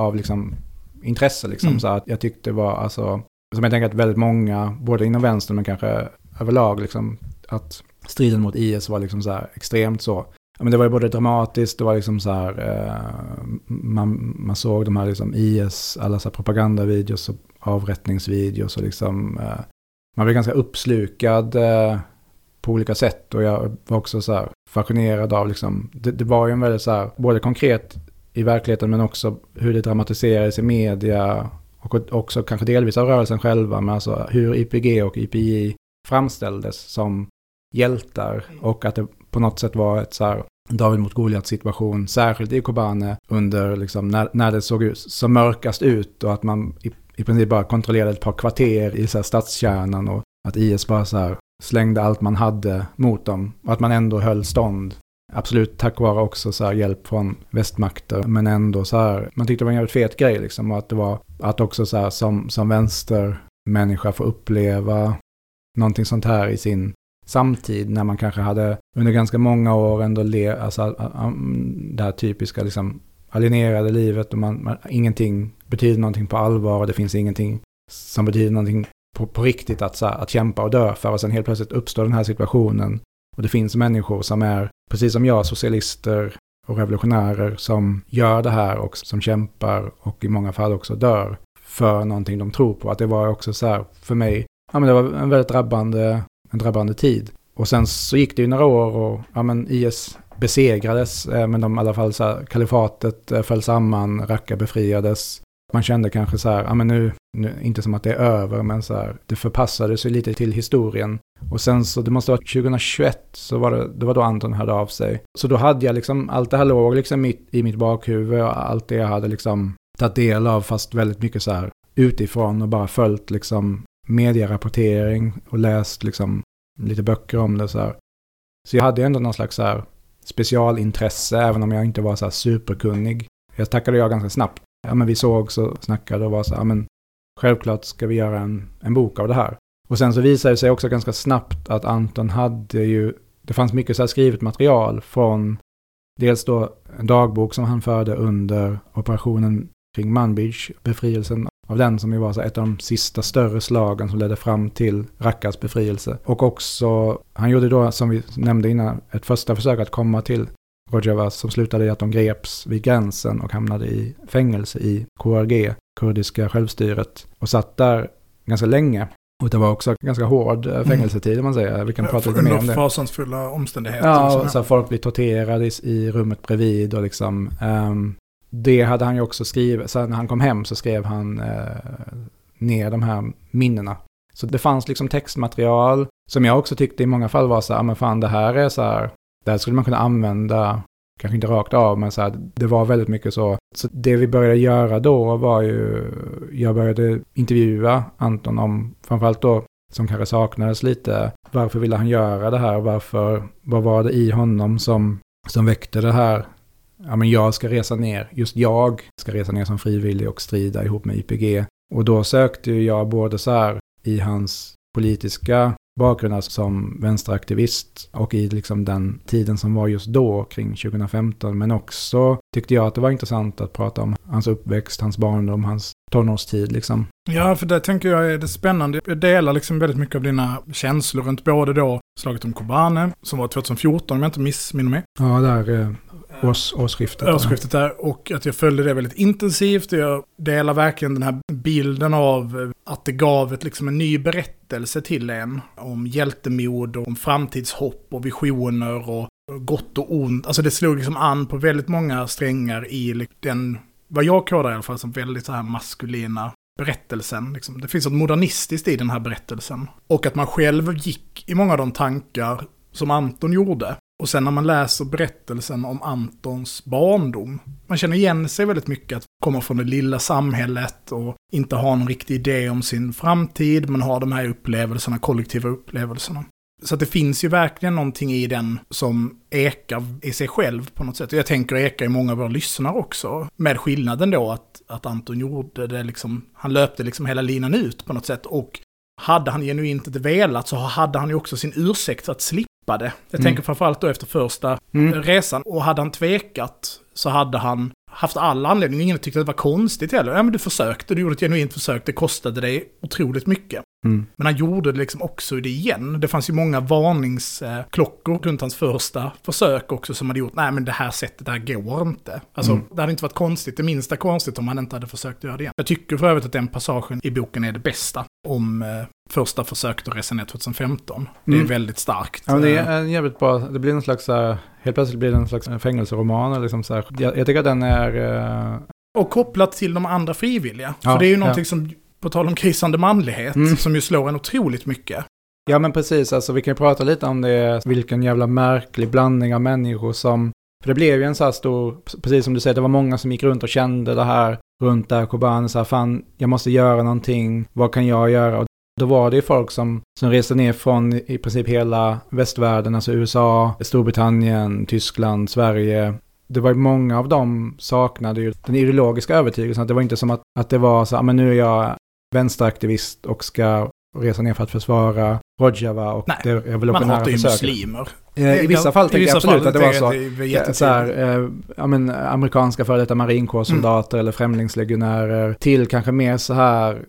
[SPEAKER 4] av liksom intresse liksom.
[SPEAKER 2] Mm.
[SPEAKER 4] Så att jag tyckte var, alltså, som jag tänker att väldigt många, både inom vänstern men kanske överlag, liksom, att striden mot IS var liksom så här extremt så. Ja, men det var ju både dramatiskt, det var liksom så här, eh, man, man såg de här liksom IS, alla så här propagandavideos och avrättningsvideos och liksom, eh, man blev ganska uppslukad eh, på olika sätt. Och jag var också så här fascinerad av liksom, det, det var ju en väldigt så här, både konkret i verkligheten men också hur det dramatiserades i media och också kanske delvis av rörelsen själva, men alltså hur IPG och IPJ framställdes som hjältar. Och att det på något sätt var ett så här David mot Goliat situation, särskilt i Kobane under liksom när, när det såg ut, som mörkast ut och att man i, i princip bara kontrollerade ett par kvarter i så här stadskärnan och att IS bara så här slängde allt man hade mot dem och att man ändå höll stånd. Absolut tack vare också så här hjälp från västmakter, men ändå så här, man tyckte det var en jävligt fet grej liksom och att det var, att också så här som, som vänstermänniska få uppleva någonting sånt här i sin samtid när man kanske hade under ganska många år ändå le, alltså mm, det här typiska liksom alienerade livet och man, man, ingenting betyder någonting på allvar och det finns ingenting som betyder någonting på, på riktigt att, så här, att kämpa och dö för och sen helt plötsligt uppstår den här situationen och det finns människor som är, precis som jag, socialister och revolutionärer som gör det här och som kämpar och i många fall också dör för någonting de tror på. Att det var också så här, för mig, ja men det var en väldigt drabbande, en drabbande tid. Och sen så gick det ju några år och ja, men IS besegrades, eh, men de i alla fall så här, kalifatet eh, föll samman, Raqqa befriades. Man kände kanske så här, ja men nu, nu, inte som att det är över, men så här, det förpassades ju lite till historien. Och sen så, det måste ha varit 2021, så var det, det var då Anton hörde av sig. Så då hade jag liksom, allt det här låg liksom mitt, i mitt bakhuvud och allt det jag hade liksom tagit del av, fast väldigt mycket så här utifrån och bara följt liksom medierapportering och läst liksom lite böcker om det så här. Så jag hade ändå någon slags så här specialintresse, även om jag inte var så här superkunnig. Jag tackade jag ganska snabbt. Ja, men vi såg och snackade och var så här, men självklart ska vi göra en, en bok av det här. Och sen så visade det sig också ganska snabbt att Anton hade ju, det fanns mycket så här skrivet material från dels då en dagbok som han förde under operationen kring Manbij, befrielsen av den som ju var så ett av de sista större slagen som ledde fram till Rackas befrielse. Och också, han gjorde då som vi nämnde innan, ett första försök att komma till Rojava som slutade i att de greps vid gränsen och hamnade i fängelse i KRG, kurdiska självstyret, och satt där ganska länge. Och det var också ganska hård eh, fängelsetid om man säger. Vi kan prata lite mer om det.
[SPEAKER 2] Fasansfulla omständigheter.
[SPEAKER 4] Ja, så folk blir torterade i, i rummet bredvid och liksom. Um, det hade han ju också skrivit, så när han kom hem så skrev han eh, ner de här minnena. Så det fanns liksom textmaterial som jag också tyckte i många fall var så här, men fan det här är så här, där skulle man kunna använda, kanske inte rakt av, men så här, det var väldigt mycket så. Så det vi började göra då var ju, jag började intervjua Anton om, framförallt då, som kanske saknades lite, varför ville han göra det här, varför, vad var det i honom som, som väckte det här ja, men jag ska resa ner, just jag ska resa ner som frivillig och strida ihop med IPG. Och då sökte jag både så här i hans politiska bakgrund alltså som vänsteraktivist och i liksom den tiden som var just då, kring 2015. Men också tyckte jag att det var intressant att prata om hans uppväxt, hans barndom, hans tonårstid liksom.
[SPEAKER 2] Ja, för det tänker jag är det spännande. Jag delar liksom väldigt mycket av dina känslor runt både då slaget om Kobane, som var 2014 om jag inte missminner mig.
[SPEAKER 4] Ja, där eh, Års, årsskiftet.
[SPEAKER 2] Årsskiftet där. Och att jag följde det väldigt intensivt. Jag delar verkligen den här bilden av eh, att det gav ett, liksom en ny berättelse till en. Om hjältemod och om framtidshopp och visioner och gott och ont. Alltså det slog liksom an på väldigt många strängar i den, vad jag kodar i alla fall, som väldigt så här maskulina berättelsen. Liksom. Det finns något modernistiskt i den här berättelsen. Och att man själv gick i många av de tankar som Anton gjorde. Och sen när man läser berättelsen om Antons barndom, man känner igen sig väldigt mycket att komma från det lilla samhället och inte ha någon riktig idé om sin framtid, men ha de här upplevelserna, kollektiva upplevelserna. Så att det finns ju verkligen någonting i den som ekar i sig själv på något sätt. Och jag tänker eka i många av våra lyssnare också. Med skillnaden då att, att Anton gjorde det liksom, han löpte liksom hela linan ut på något sätt. Och hade han genuint inte velat så hade han ju också sin ursäkt att slippa det. Jag mm. tänker framförallt då efter första mm. resan. Och hade han tvekat så hade han haft all anledning. Ingen tyckte att det var konstigt heller. Ja, men du försökte, du gjorde ett genuint försök, det kostade dig otroligt mycket. Mm. Men han gjorde det liksom också det igen. Det fanns ju många varningsklockor runt hans första försök också som hade gjort, nej men det här sättet, det här går inte. Alltså, mm. det hade inte varit konstigt, det minsta konstigt om han inte hade försökt göra det igen. Jag tycker för övrigt att den passagen i boken är det bästa om eh, första försöket att resa ner 2015. Det är mm. väldigt starkt.
[SPEAKER 4] Ja, det är en jävligt bra, det blir en slags, helt plötsligt blir det en slags fängelseroman. Liksom så. Jag, jag tycker att den är...
[SPEAKER 2] Och kopplat till de andra frivilliga. Ja, För det är ju någonting ja. som, på tal om krisande manlighet, mm. som ju slår en otroligt mycket.
[SPEAKER 4] Ja men precis, alltså vi kan ju prata lite om det, vilken jävla märklig blandning av människor som... För det blev ju en så här stor, precis som du säger, det var många som gick runt och kände det här runt där Kobane, så här, fan, jag måste göra någonting, vad kan jag göra? Och då var det ju folk som, som reste ner från i princip hela västvärlden, alltså USA, Storbritannien, Tyskland, Sverige. Det var ju många av dem saknade ju den ideologiska övertygelsen. Att det var inte som att, att det var så, ah, men nu är jag vänsteraktivist och ska resa ner för att försvara Rojava och
[SPEAKER 2] Nej, det revolutionära försöket. Man hatar ju muslimer.
[SPEAKER 4] Eh, I vissa fall tänker jag absolut att det var så. Det så här, eh, ja, men, amerikanska före detta marinkårssoldater mm. eller främlingslegionärer till kanske mer så här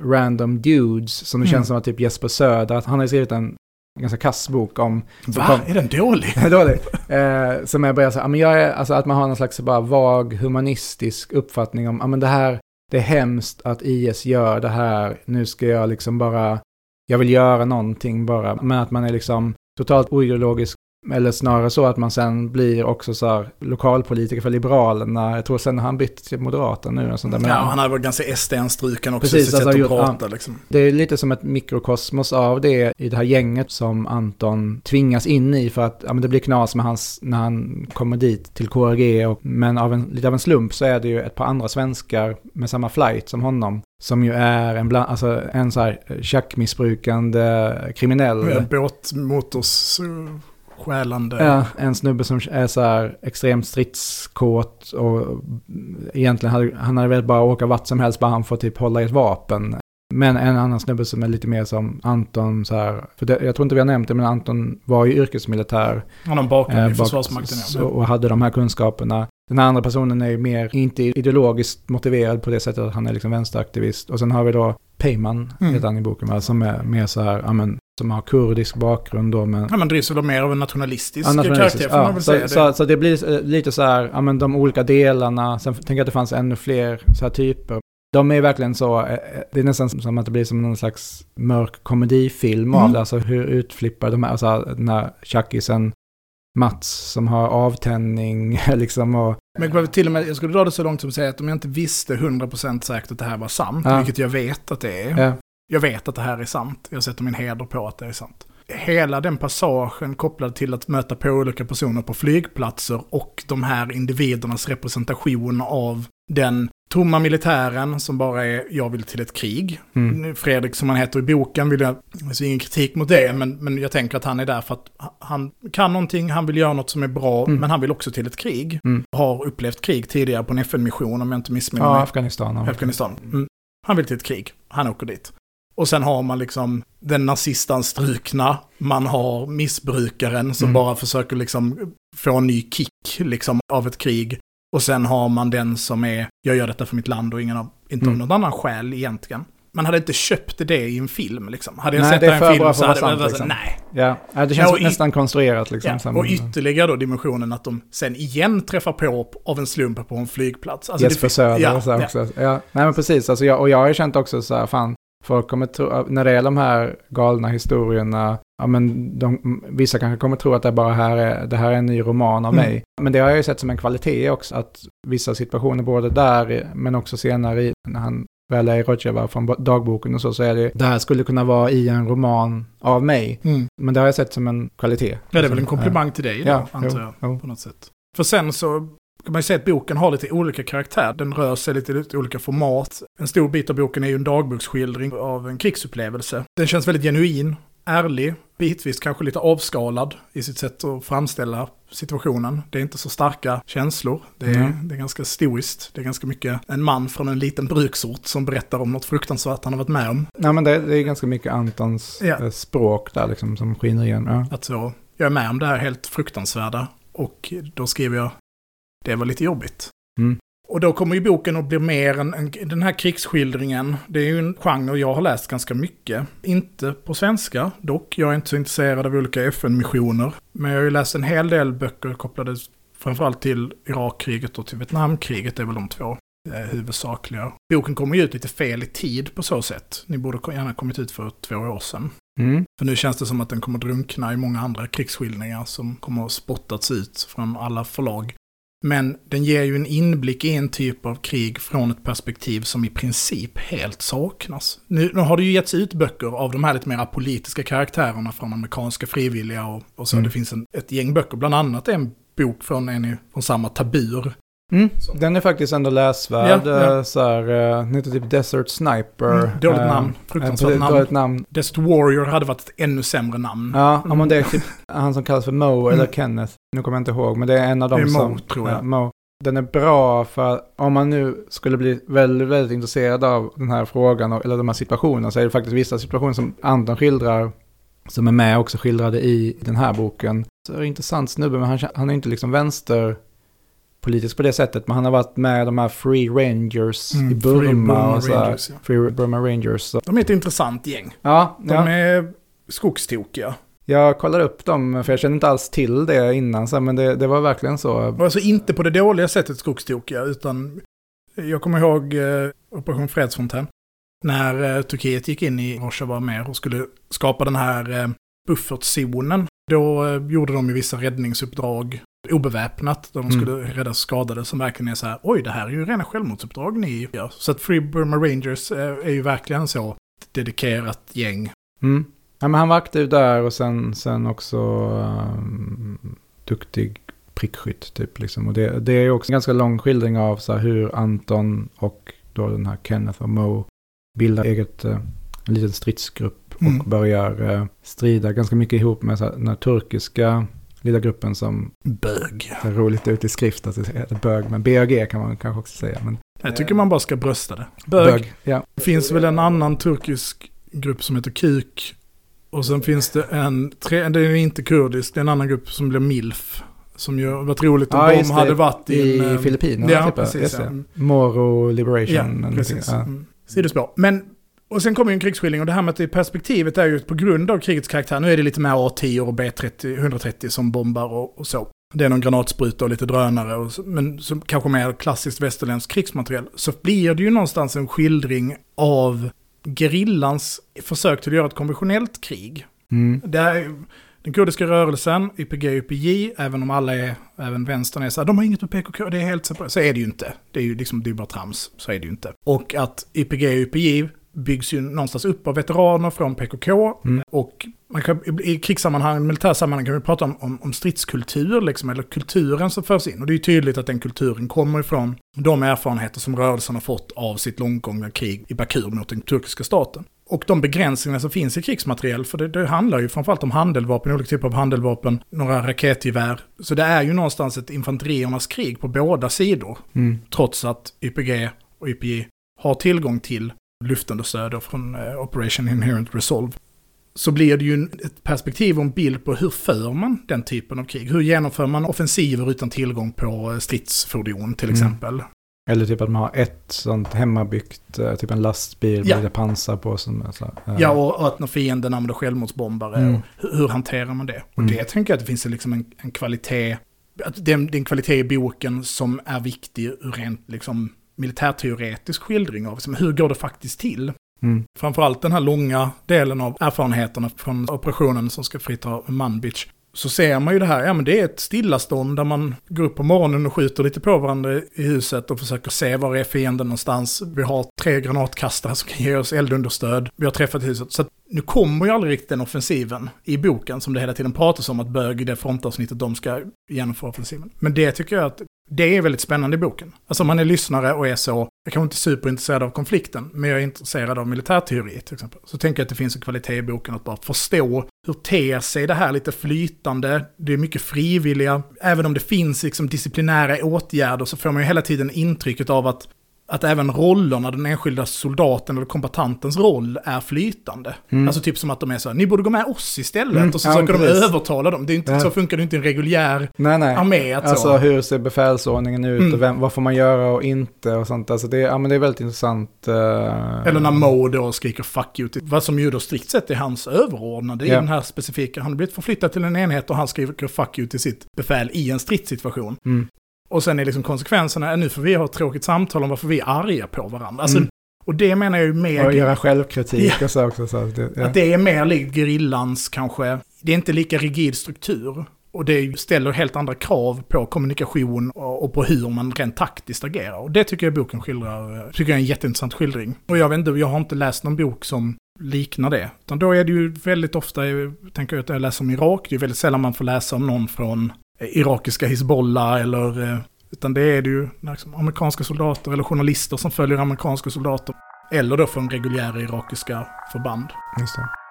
[SPEAKER 4] random dudes som det mm. känns som att typ Jesper Söder, att han har skrivit en ganska kass bok om...
[SPEAKER 2] Va? Kom, är den dålig? [laughs]
[SPEAKER 4] dålig. Eh, som jag börjar säga, men jag är, alltså att man har någon slags bara vag humanistisk uppfattning om, ja men det här, det är hemskt att IS gör det här, nu ska jag liksom bara, jag vill göra någonting bara, men att man är liksom totalt oideologisk. Eller snarare så att man sen blir också så här lokalpolitiker för Liberalerna. Jag tror sen har han bytt till Moderaterna nu. Och sånt där. Men
[SPEAKER 2] ja, han hade varit ganska SD-struken också
[SPEAKER 4] Precis,
[SPEAKER 2] i sitt
[SPEAKER 4] alltså,
[SPEAKER 2] sätt
[SPEAKER 4] gjort-
[SPEAKER 2] att prata liksom.
[SPEAKER 4] Det är lite som ett mikrokosmos av det i det här gänget som Anton tvingas in i för att ja, men det blir knas med hans, när han kommer dit till KRG. Och, men av en, lite av en slump så är det ju ett par andra svenskar med samma flight som honom. Som ju är en, bland, alltså en så här tjackmissbrukande kriminell.
[SPEAKER 2] Ja, Båtmotors stjälande.
[SPEAKER 4] Ja, en snubbe som är så här extremt stridskåt och egentligen hade han hade velat bara åka vart som helst bara han får typ hålla i ett vapen. Men en annan snubbe som är lite mer som Anton så här, för det, jag tror inte vi har nämnt det, men Anton var ju yrkesmilitär.
[SPEAKER 2] Han har bakgrund
[SPEAKER 4] eh,
[SPEAKER 2] i Försvarsmakten.
[SPEAKER 4] så-
[SPEAKER 2] Ja.
[SPEAKER 4] Och hade de här kunskaperna. Den andra personen är ju mer, inte ideologiskt motiverad på det sättet att han är liksom vänsteraktivist. Och sen har vi då Peyman,
[SPEAKER 2] Mm.
[SPEAKER 4] heter han i boken, som är mer så här, ja men, som har kurdisk bakgrund då, men
[SPEAKER 2] Ja, men drivs väl mer av en nationalistisk
[SPEAKER 4] Ja, nationalistisk,
[SPEAKER 2] karaktär får man
[SPEAKER 4] ja.
[SPEAKER 2] väl
[SPEAKER 4] så,
[SPEAKER 2] säga.
[SPEAKER 4] så,
[SPEAKER 2] det.
[SPEAKER 4] så det blir eh, lite så här, ja men de olika delarna, sen tänker jag att det fanns ännu fler så här typer. De är verkligen så, eh, eh, det är nästan som att det blir som någon slags mörk komedifilm av
[SPEAKER 2] Mm.
[SPEAKER 4] det, alltså hur utflippar de här, alltså den här tjackisen Mats som har avtändning [laughs] liksom och,
[SPEAKER 2] Men till och med, jag skulle dra det så långt som att säga att om jag inte visste 100% säkert att det här var sant,
[SPEAKER 4] Ja.
[SPEAKER 2] vilket jag vet att det är.
[SPEAKER 4] ja,
[SPEAKER 2] Jag vet att det här är sant. Jag sätter min heder på att det är sant. Hela den passagen kopplad till att möta på olika personer på flygplatser och de här individernas representation av den tomma militären som bara är jag vill till ett krig.
[SPEAKER 4] mm,
[SPEAKER 2] Fredrik som han heter i boken vill jag, alltså ingen kritik mot det, men, men jag tänker att han är där för att han kan någonting, han vill göra något som är bra,
[SPEAKER 4] Mm.
[SPEAKER 2] men han vill också till ett krig.
[SPEAKER 4] Mm.
[SPEAKER 2] Har upplevt krig tidigare på en FN-mission om jag inte missminner mig.
[SPEAKER 4] Afghanistan. ja.
[SPEAKER 2] Afghanistan. Mm. Han vill till ett krig, han åker dit. Och sen har man liksom den nazistanstrukna, man har missbrukaren som
[SPEAKER 4] Mm.
[SPEAKER 2] bara försöker liksom få en ny kick liksom av ett krig. Och sen har man den som är, jag gör detta för mitt land och ingen av, inte av
[SPEAKER 4] Mm.
[SPEAKER 2] någon annan skäl egentligen. Man hade inte köpt det i en film liksom. Hade jag
[SPEAKER 4] Nej,
[SPEAKER 2] sett
[SPEAKER 4] det
[SPEAKER 2] i en film så
[SPEAKER 4] för att
[SPEAKER 2] hade jag
[SPEAKER 4] sant,
[SPEAKER 2] så,
[SPEAKER 4] liksom.
[SPEAKER 2] nej.
[SPEAKER 4] Ja, ja, det känns
[SPEAKER 2] Ja,
[SPEAKER 4] nästan konstruerat liksom.
[SPEAKER 2] Ja, och ytterligare då dimensionen att de sen igen träffar på av en slump på en flygplats. Alltså,
[SPEAKER 4] Jesper Söder
[SPEAKER 2] ja,
[SPEAKER 4] och så
[SPEAKER 2] ja.
[SPEAKER 4] också. Ja, nej men precis, alltså jag, och jag har ju känt också så här, fan, folk kommer tro, när det är de här galna historierna, ja men de, vissa kanske kommer tro att det bara här är, det här är en ny roman av
[SPEAKER 2] Mm.
[SPEAKER 4] mig. Men det har jag ju sett som en kvalitet också, att vissa situationer både där, men också senare i, när han väl är i Rojava från dagboken och så, så är det, det här skulle kunna vara i en roman av mig.
[SPEAKER 2] Mm.
[SPEAKER 4] Men det har jag sett som en kvalitet.
[SPEAKER 2] Ja, det är väl en komplimang till dig då,
[SPEAKER 4] Ja,
[SPEAKER 2] antar
[SPEAKER 4] jo,
[SPEAKER 2] jag.
[SPEAKER 4] jo.
[SPEAKER 2] På något sätt. För sen så kan man ju säga att boken har lite olika karaktär. Den rör sig lite i lite olika format. En stor bit av boken är ju en dagboksskildring av en krigsupplevelse. Den känns väldigt genuin, ärlig, bitvis kanske lite avskalad i sitt sätt att framställa situationen. Det är inte så starka känslor. Det är,
[SPEAKER 4] Mm.
[SPEAKER 2] det är ganska stoiskt. Det är ganska mycket en man från en liten bruksort som berättar om något fruktansvärt han har varit med om.
[SPEAKER 4] Nej men det, det är ganska mycket Antons
[SPEAKER 2] Ja.
[SPEAKER 4] eh, språk där liksom som skiner igen. Ja.
[SPEAKER 2] Att så, jag är med om det här helt fruktansvärda och då skriver jag, det var lite jobbigt.
[SPEAKER 4] Mm.
[SPEAKER 2] Och då kommer ju boken att bli mer en, en, den här krigsskildringen, det är ju en genre jag har läst ganska mycket. Inte på svenska dock, jag är inte så intresserad av olika FN-missioner. Men jag har ju läst en hel del böcker kopplade framförallt till Irakkriget och till Vietnamkriget, det är väl de två eh, huvudsakliga. Boken kommer ju ut lite fel i tid på så sätt. Ni borde gärna ha kommit ut för två år sedan.
[SPEAKER 4] Mm.
[SPEAKER 2] För nu känns det som att den kommer drunkna i många andra krigsskildringar som kommer att spottats ut från alla förlag. Men den ger ju en inblick i en typ av krig från ett perspektiv som i princip helt saknas. Nu, nu har det ju getts ut böcker av de här lite mer politiska karaktärerna från amerikanska frivilliga och, och så.
[SPEAKER 4] Mm.
[SPEAKER 2] Det finns en, ett gäng böcker, bland annat en bok från en från samma Tabur.
[SPEAKER 4] Mm. Den är faktiskt ändå läsvärd.
[SPEAKER 2] Ja, ja.
[SPEAKER 4] eh, Så här, eh, den heter typ Desert Sniper.
[SPEAKER 2] Mm, dåligt
[SPEAKER 4] Eh,
[SPEAKER 2] namn, fruktansvärt
[SPEAKER 4] precis,
[SPEAKER 2] namn.
[SPEAKER 4] Namn.
[SPEAKER 2] Desert Warrior hade varit ett ännu sämre namn.
[SPEAKER 4] Ja, ja, men det är typ han som kallas för Mo eller Kenneth. Nu kommer jag inte ihåg, men det är en av dem
[SPEAKER 2] Mm. Det är Mo,
[SPEAKER 4] som...
[SPEAKER 2] tror jag.
[SPEAKER 4] Ja, Mo. Den är bra för om man nu skulle bli väldigt, väldigt intresserad av den här frågan eller de här situationerna så är det faktiskt vissa situationer som Anton skildrar som är med också skildrade i den här boken. Så är det en intressant snubbe, men han, han är inte liksom vänsterpolitisk på det sättet, men han har varit med i de här Free Rangers
[SPEAKER 2] Mm,
[SPEAKER 4] i
[SPEAKER 2] Free
[SPEAKER 4] Burma,
[SPEAKER 2] Burma
[SPEAKER 4] och så här,
[SPEAKER 2] Rangers, ja.
[SPEAKER 4] Free Burma Rangers.
[SPEAKER 2] De är ett intressant gäng.
[SPEAKER 4] Ja,
[SPEAKER 2] De
[SPEAKER 4] ja.
[SPEAKER 2] är skogstokiga.
[SPEAKER 4] Jag kollade upp dem, för jag kände inte alls till det innan, så, men det, det var verkligen så.
[SPEAKER 2] Alltså inte på det dåliga sättet skogstokiga, utan jag kommer ihåg eh, Operation Fredsfontän. När eh, Turkiet gick in i Rojava mer och skulle skapa den här eh, buffertzonen Då eh, gjorde de ju vissa räddningsuppdrag obeväpnat, där de
[SPEAKER 4] Mm.
[SPEAKER 2] skulle rädda skadade, som verkligen är så här, oj, det här är ju rena självmordsuppdrag ni gör. Så att Free Burma Rangers eh, är ju verkligen så dedikerat gäng.
[SPEAKER 4] Mm. Ja, men han var aktiv där och sen, sen också um, duktig prickskytt typ liksom. Och det, det är också en ganska lång skildring av så här, hur Anton och då den här Kenneth och Mo bildar eget, eh, en liten stridsgrupp och
[SPEAKER 2] Mm.
[SPEAKER 4] börjar eh, strida ganska mycket ihop med så här, den här turkiska lilla gruppen som
[SPEAKER 2] Bög.
[SPEAKER 4] ser roligt ut i skrift att det heter bög. Men BAG kan man kanske också säga. Men
[SPEAKER 2] Jag tycker man bara ska brösta det. Bög.
[SPEAKER 4] ja.
[SPEAKER 2] Det finns väl en annan turkisk grupp som heter Kuk. Och sen finns det en, tre, det är inte kurdisk, det är en annan grupp som blir MILF. Som ju varit roligt om
[SPEAKER 4] Ja,
[SPEAKER 2] de
[SPEAKER 4] det.
[SPEAKER 2] hade varit i,
[SPEAKER 4] I
[SPEAKER 2] eh,
[SPEAKER 4] Filippinerna
[SPEAKER 2] Ja,
[SPEAKER 4] typ.
[SPEAKER 2] precis. Ja.
[SPEAKER 4] det. Moro Liberation.
[SPEAKER 2] Ja, precis.
[SPEAKER 4] Ja.
[SPEAKER 2] Mm. Sidospår. Men, och sen kommer ju en krigsskildring och det här med att det perspektivet är ju på grund av krigets karaktär. Nu är det lite mer A10 och B30, 130 som bombar och, och så. Det är någon granatspruta och lite drönare, och så, men som kanske mer klassiskt västerländskt krigsmateriel. Så blir det ju någonstans en skildring av gerillans försök till att göra ett konventionellt krig.
[SPEAKER 4] Mm.
[SPEAKER 2] Det är ju den kurdiska rörelsen, YPG och YPJ, även om alla är, även vänstern är så här, de har inget med PKK, det är helt separat. Så är det ju inte. Det är ju liksom, det är bara trams. Så är det ju inte. Och att YPG och YPJ byggs ju någonstans upp av veteraner från PKK.
[SPEAKER 4] Mm.
[SPEAKER 2] Och man kan, i krigssammanhang, militära sammanhang kan vi prata om, om, om stridskultur, liksom, eller kulturen som förs in. Och det är ju tydligt att den kulturen kommer ifrån de erfarenheter som rörelsen har fått av sitt långgångna krig i Bakur mot den turkiska staten. Och de begränsningar som finns i krigsmateriel, för det, det handlar ju framförallt om handeldvapen, olika typer av handeldvapen, några raketgevär. Så det är ju någonstans ett infanteriernas krig på båda sidor,
[SPEAKER 4] Mm.
[SPEAKER 2] trots att YPG och YPJ har tillgång till luftunderstöd från eh, Operation Inherent Resolve. Så blir det ju ett perspektiv och en bild på hur för man den typen av krig? Hur genomför man offensiver utan tillgång på eh, stridsfordon till
[SPEAKER 4] Mm.
[SPEAKER 2] exempel?
[SPEAKER 4] Eller typ att man har ett sånt hemmabyggt, eh, typ en lastbil med
[SPEAKER 2] Ja.
[SPEAKER 4] lite pansar på. Som, så, eh,
[SPEAKER 2] Ja, och, att när fienden använder självmordsbombare,
[SPEAKER 4] Mm.
[SPEAKER 2] och hur, hur hanterar man det? Och
[SPEAKER 4] Mm.
[SPEAKER 2] det tänker jag att det finns liksom en, en kvalitet, att det, är en- det är en kvalitet i boken som är viktig ur rent liksom militärteoretisk skildring av liksom, hur går det faktiskt till?
[SPEAKER 4] Mm.
[SPEAKER 2] Framförallt den här långa delen av erfarenheterna från operationen som ska frita Manbitch. Så ser man ju det här, ja men det är ett stillastånd där man går upp på morgonen och skjuter lite på varandra i huset och försöker se var är fienden någonstans. Vi har tre granatkastare som kan ge oss eldunderstöd. Vi har träffat huset. Så nu kommer ju aldrig riktigt den offensiven i boken som det hela tiden pratas om att bög i det frontavsnittet de ska genomföra offensiven. Men det tycker jag att det är väldigt spännande i boken. Alltså om man är lyssnare och är så, jag kanske inte är superintresserad av konflikten, men jag är intresserad av militärteori till exempel. Så tänker jag att det finns en kvalitet i boken att bara förstå hur ter sig det här lite flytande, det är mycket frivilliga, även om det finns liksom disciplinära åtgärder så får man ju hela tiden intrycket av att att även rollerna, den enskilda soldaten eller kombatantens roll är flytande.
[SPEAKER 4] Mm.
[SPEAKER 2] Alltså typ som att de är så här, ni borde gå med oss istället.
[SPEAKER 4] Mm,
[SPEAKER 2] Och så
[SPEAKER 4] ja,
[SPEAKER 2] försöker de
[SPEAKER 4] precis.
[SPEAKER 2] övertala dem. Det är inte,
[SPEAKER 4] Ja.
[SPEAKER 2] Så funkar det inte i en reguljär
[SPEAKER 4] Nej, nej.
[SPEAKER 2] armé. Att
[SPEAKER 4] Alltså
[SPEAKER 2] så.
[SPEAKER 4] hur ser befälsordningen ut
[SPEAKER 2] Mm.
[SPEAKER 4] och vem, vad får man göra och inte och sånt. Alltså det, ja, men det är väldigt intressant. eh,
[SPEAKER 2] Eller när Mo då skriker 'fuck you' till vad som ju då strikt sett är hans överordnade i
[SPEAKER 4] Ja.
[SPEAKER 2] den här specifika. Han har blivit förflyttad till en enhet och han skriker 'fuck you' till sitt befäl i en stridssituation.
[SPEAKER 4] Mm.
[SPEAKER 2] Och sen är liksom konsekvenserna, "Äh, nu får vi ha ett tråkigt samtal om varför vi är arga på varandra. Alltså,
[SPEAKER 4] Mm.
[SPEAKER 2] Och det menar jag ju mer...
[SPEAKER 4] Och göra självkritik och så också. Så att det, ja.
[SPEAKER 2] Att det är mer likt gerillans kanske. Det är inte lika rigid struktur. Och det ställer helt andra krav på kommunikation och på hur man rent taktiskt agerar. Och det tycker jag boken skildrar, tycker jag är en jätteintressant skildring. Och jag vet inte, jag har inte läst någon bok som liknar det. Utan då är det ju väldigt ofta, jag tänker jag att jag läser om Irak, det är väldigt sällan man får läsa om någon från Eh, irakiska Hizbollah eller... Eh, utan det är det ju liksom, amerikanska soldater eller journalister som följer amerikanska soldater. Eller då från reguljära irakiska förband.
[SPEAKER 4] Just det.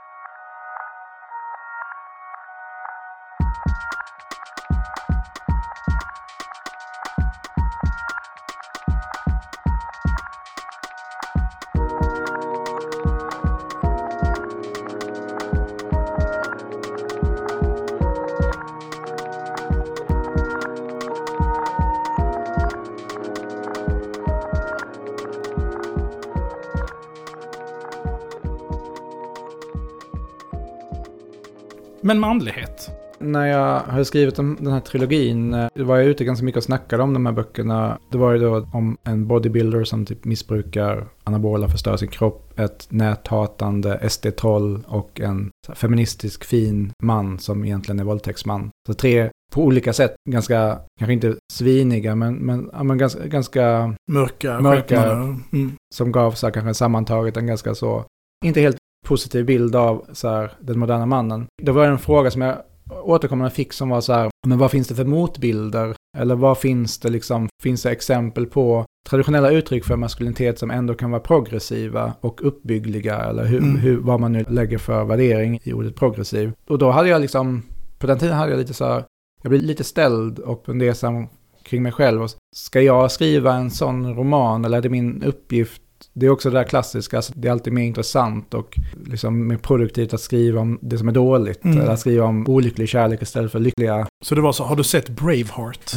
[SPEAKER 2] Men manlighet.
[SPEAKER 4] När jag hade skrivit om den här trilogin, eh, var jag ute ganska mycket och snackade om de här böckerna. Det var ju då om en bodybuilder som typ missbrukar anabola, förstör sin kropp, ett näthatande SD-troll och en feministisk fin man som egentligen är våldtäktsman. Så tre på olika sätt ganska, kanske inte sviniga, men, men, ja, men ganska, ganska
[SPEAKER 2] Mörka,
[SPEAKER 4] Mörka.
[SPEAKER 2] Mm.
[SPEAKER 4] som gav så här, kanske sammantaget en ganska så, inte helt positiv bild av så här, den moderna mannen. Det var en fråga som jag återkommande fick som var så här, men vad finns det för motbilder? Eller vad finns det liksom, finns det exempel på traditionella uttryck för maskulinitet som ändå kan vara progressiva och uppbyggliga? Eller hur,
[SPEAKER 2] Mm.
[SPEAKER 4] hur, vad man nu lägger för värdering i ordet progressiv. Och då hade jag liksom, på den tiden hade jag lite så här, jag blev lite ställd och fundersam kring mig själv. Och ska jag skriva en sån roman eller är det min uppgift? Det är också det där klassiska, alltså det är alltid mer intressant och liksom mer produktivt att skriva om det som är dåligt.
[SPEAKER 2] Mm.
[SPEAKER 4] Eller att skriva om olycklig kärlek istället för lyckliga.
[SPEAKER 2] Så det var så, har du sett Braveheart?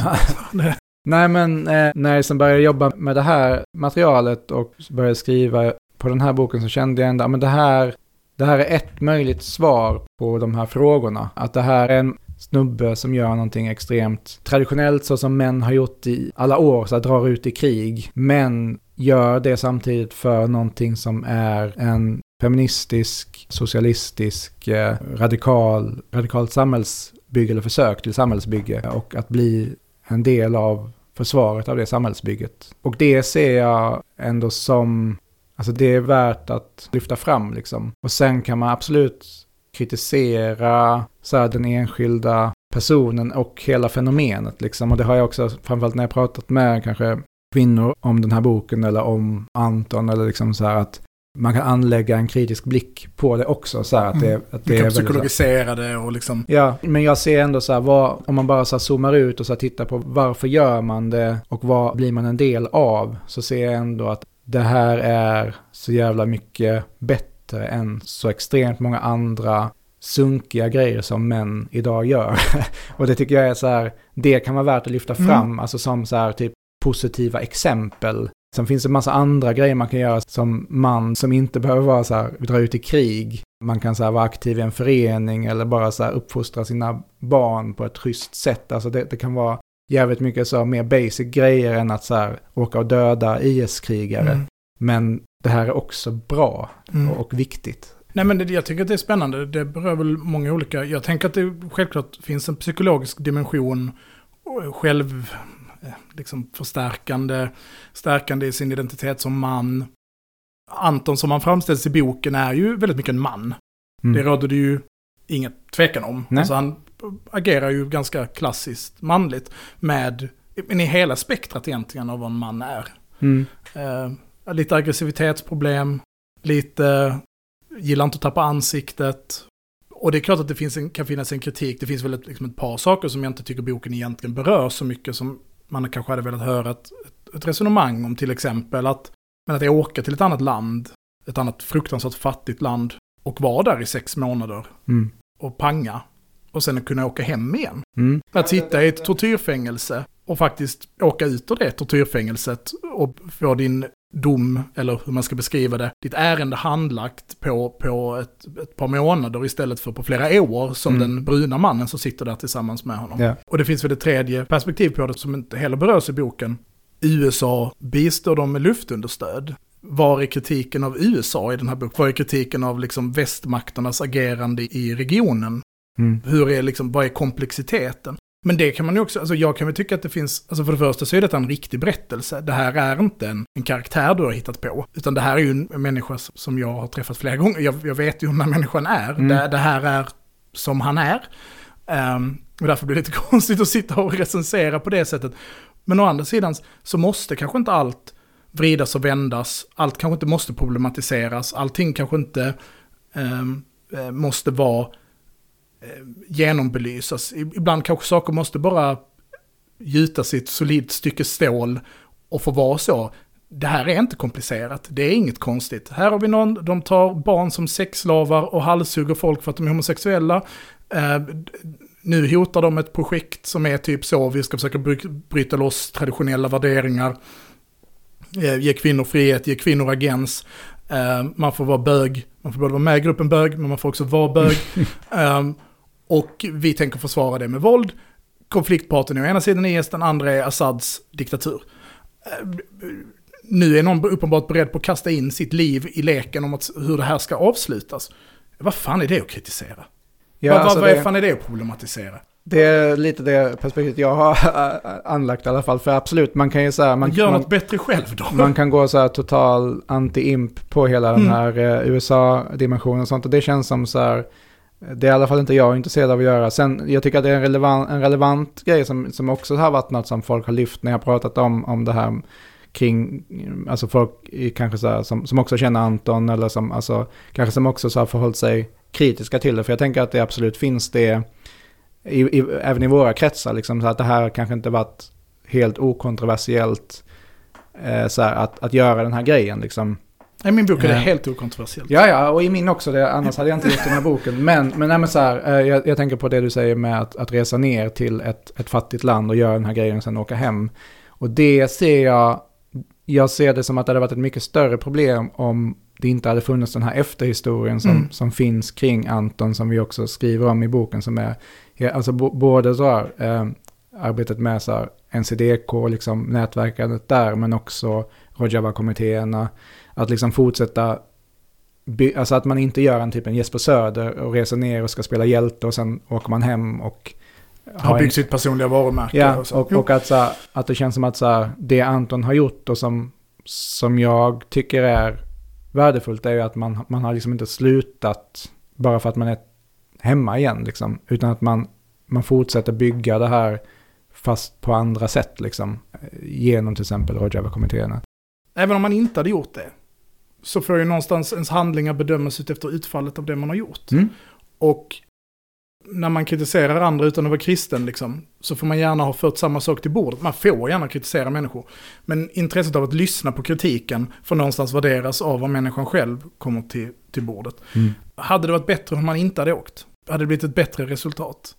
[SPEAKER 2] [laughs]
[SPEAKER 4] Nej men eh, när jag sen började jobba med det här materialet och började skriva på den här boken så kände jag ändå att det här, det här är ett möjligt svar på de här frågorna. Att det här är en snubbe som gör någonting extremt traditionellt så som män har gjort i alla år, så att drar ut i krig. Men gör det samtidigt för någonting som är en feministisk, socialistisk, eh, radikal, radikalt samhällsbygge eller försök till samhällsbygge och att bli en del av försvaret av det samhällsbygget. Och det ser jag ändå som, alltså det är värt att lyfta fram liksom. Och sen kan man absolut kritisera så här, den enskilda personen och hela fenomenet liksom. Och det har jag också, framförallt när jag pratat med kanske kvinnor om den här boken eller om Anton eller liksom så här att man kan anlägga en kritisk blick på det också. Så här, att det, att det
[SPEAKER 2] kan psykologisera det och liksom...
[SPEAKER 4] Ja, men jag ser ändå så här, vad, om man bara så här zoomar ut och så här tittar på varför gör man det och vad blir man en del av, så ser jag ändå att det här är så jävla mycket bättre än så extremt många andra sunkiga grejer som män idag gör. [laughs] och det tycker jag är så här, det kan vara värt att lyfta
[SPEAKER 2] Mm.
[SPEAKER 4] fram, alltså som så här typ positiva exempel. Sen finns det en massa andra grejer man kan göra som man som inte behöver vara så här, dra ut i krig. Man kan så här vara aktiv i en förening eller bara så här uppfostra sina barn på ett schysst sätt. Alltså det, det kan vara jävligt mycket så mer basic grejer än att så här åka och döda IS-krigare.
[SPEAKER 2] Mm.
[SPEAKER 4] Men det här är också bra
[SPEAKER 2] Mm.
[SPEAKER 4] och viktigt.
[SPEAKER 2] Nej men det, jag tycker att det är spännande. Det berör väl många olika... Jag tänker att det självklart finns en psykologisk dimension. och Själv... eh, Liksom förstärkande. Stärkande i sin identitet som man. Anton som han framställs i boken är ju väldigt mycket en man.
[SPEAKER 4] Mm.
[SPEAKER 2] Det råder det ju inget tvekan om.
[SPEAKER 4] Nej.
[SPEAKER 2] Alltså han agerar ju ganska klassiskt manligt. Med, men i hela spektrat egentligen av vad en man är.
[SPEAKER 4] Mm.
[SPEAKER 2] Eh, lite aggressivitetsproblem, lite gillar inte att tappa ansiktet. Och det är klart att det finns en, kan finnas en kritik. Det finns väl ett, liksom ett par saker som jag inte tycker boken egentligen berör så mycket som man kanske hade velat höra ett, ett, resonemang om. Till exempel att, men att åka till ett annat land, ett annat fruktansvärt fattigt land och vara där i sex månader
[SPEAKER 4] Mm.
[SPEAKER 2] och panga och sen kunna åka hem igen.
[SPEAKER 4] Mm.
[SPEAKER 2] Att sitta i ett tortyrfängelse och faktiskt åka ut ur det tortyrfängelset och få din dom, eller hur man ska beskriva det, ditt ärende handlagt på, på ett, ett par månader istället för på flera år som
[SPEAKER 4] Mm.
[SPEAKER 2] den bruna mannen som sitter där tillsammans med honom.
[SPEAKER 4] Ja.
[SPEAKER 2] Och det finns väl ett tredje perspektiv på det som inte heller berörs i boken. USA bistår dem med luftunderstöd. Var är kritiken av USA i den här boken? Var är kritiken av liksom västmakternas agerande i regionen?
[SPEAKER 4] Mm.
[SPEAKER 2] Hur är liksom, vad är komplexiteten? Men det kan man ju också, alltså jag kan väl tycka att det finns, alltså för det första så är detta en riktig berättelse. Det här är inte en, en karaktär du har hittat på. Utan det här är ju en människa som jag har träffat flera gånger. Jag, jag vet ju hur den här människan är.
[SPEAKER 4] Mm.
[SPEAKER 2] Det, det här är som han är. Ehm, och därför blir det lite [laughs] konstigt att sitta och recensera på det sättet. Men å andra sidan så måste kanske inte allt vridas och vändas. Allt kanske inte måste problematiseras. Allting kanske inte eh, måste vara genombelysas. I- Ibland kanske saker måste bara gjutas i ett solidt stycke stål och få vara så. Det här är inte komplicerat, det är inget konstigt. Här har vi någon, de tar barn som sexslavar och halshugger folk för att de är homosexuella. Eh, nu hotar de ett projekt som är typ så, vi ska försöka bry- bryta loss traditionella värderingar. Eh, ge kvinnor frihet, ge kvinnor agens. Eh, man får vara bög, man får både vara med i gruppen bög, men man får också vara bög. [laughs] Och vi tänker försvara det med våld. Konfliktparten är å ena sidan IS, den andra är Assads diktatur. Eh, Nu är någon uppenbart beredd på att kasta in sitt liv i leken om att, hur det här ska avslutas. Vad fan är det att kritisera?
[SPEAKER 4] Ja,
[SPEAKER 2] vad,
[SPEAKER 4] alltså
[SPEAKER 2] vad, vad
[SPEAKER 4] det-
[SPEAKER 2] fan är det att problematisera?
[SPEAKER 4] Det är lite det perspektivet jag har [laughs] anlagt i alla fall. För absolut, man kan ju säga... Man,
[SPEAKER 2] Gör
[SPEAKER 4] man,
[SPEAKER 2] något bättre själv då.
[SPEAKER 4] man kan gå så här total anti-imp på hela den
[SPEAKER 2] Mm.
[SPEAKER 4] här eh, USA-dimensionen och sånt. Och det känns som så här... Det är i alla fall inte jag intresserad av att göra. Sen, jag tycker att det är en relevant, en relevant grej som, som också har varit något som folk har lyft när jag pratat om, om det här kring, alltså folk kanske så här, som, som också känner Anton eller som, alltså, kanske som också så har förhållit sig kritiska till det. För jag tänker att det absolut finns det, i, i, även i våra kretsar, liksom, så att det här kanske inte varit helt okontroversiellt eh, så här, att, att göra den här grejen. Liksom.
[SPEAKER 2] I min bok är det
[SPEAKER 4] Eh.
[SPEAKER 2] helt okontroversiellt.
[SPEAKER 4] Ja, ja, och i min också, det, annars hade jag inte gjort den här boken. Men, men, nej, men så här, eh, jag, jag tänker på det du säger med att, att resa ner till ett, ett fattigt land och göra den här grejen och sen åka hem. Och det ser jag, jag ser det som att det hade varit ett mycket större problem om det inte hade funnits den här efterhistorien som,
[SPEAKER 2] Mm.
[SPEAKER 4] som finns kring Anton, som vi också skriver om i boken, som är, alltså både så här, eh, arbetet med så här, NCDK, liksom nätverkandet där, men också Rojava-kommittéerna, att liksom fortsätta by- alltså att man inte gör en typ en Jesper Söder och reser ner och ska spela hjälte och sen åker man hem och
[SPEAKER 2] Har
[SPEAKER 4] en-
[SPEAKER 2] byggt sitt personliga varumärke.
[SPEAKER 4] Ja,
[SPEAKER 2] och
[SPEAKER 4] och, och att, så här, att det känns som att så här, det Anton har gjort och som, som jag tycker är värdefullt är ju att man, man har liksom inte slutat bara för att man är hemma igen liksom, utan att man, man fortsätter bygga det här fast på andra sätt liksom, genom till exempel Rojava-kommittéerna.
[SPEAKER 2] Även om man inte hade gjort det. Så får ju någonstans ens handlingar bedömas utefter utfallet av det man har gjort.
[SPEAKER 4] Mm.
[SPEAKER 2] Och när man kritiserar andra utan att vara kristen liksom, så får man gärna ha fört samma sak till bordet. Man får gärna kritisera människor. Men intresset av att lyssna på kritiken får någonstans värderas av vad människan själv kommer till, till bordet.
[SPEAKER 4] Mm.
[SPEAKER 2] Hade det varit bättre om man inte hade åkt? Hade det blivit ett bättre resultat?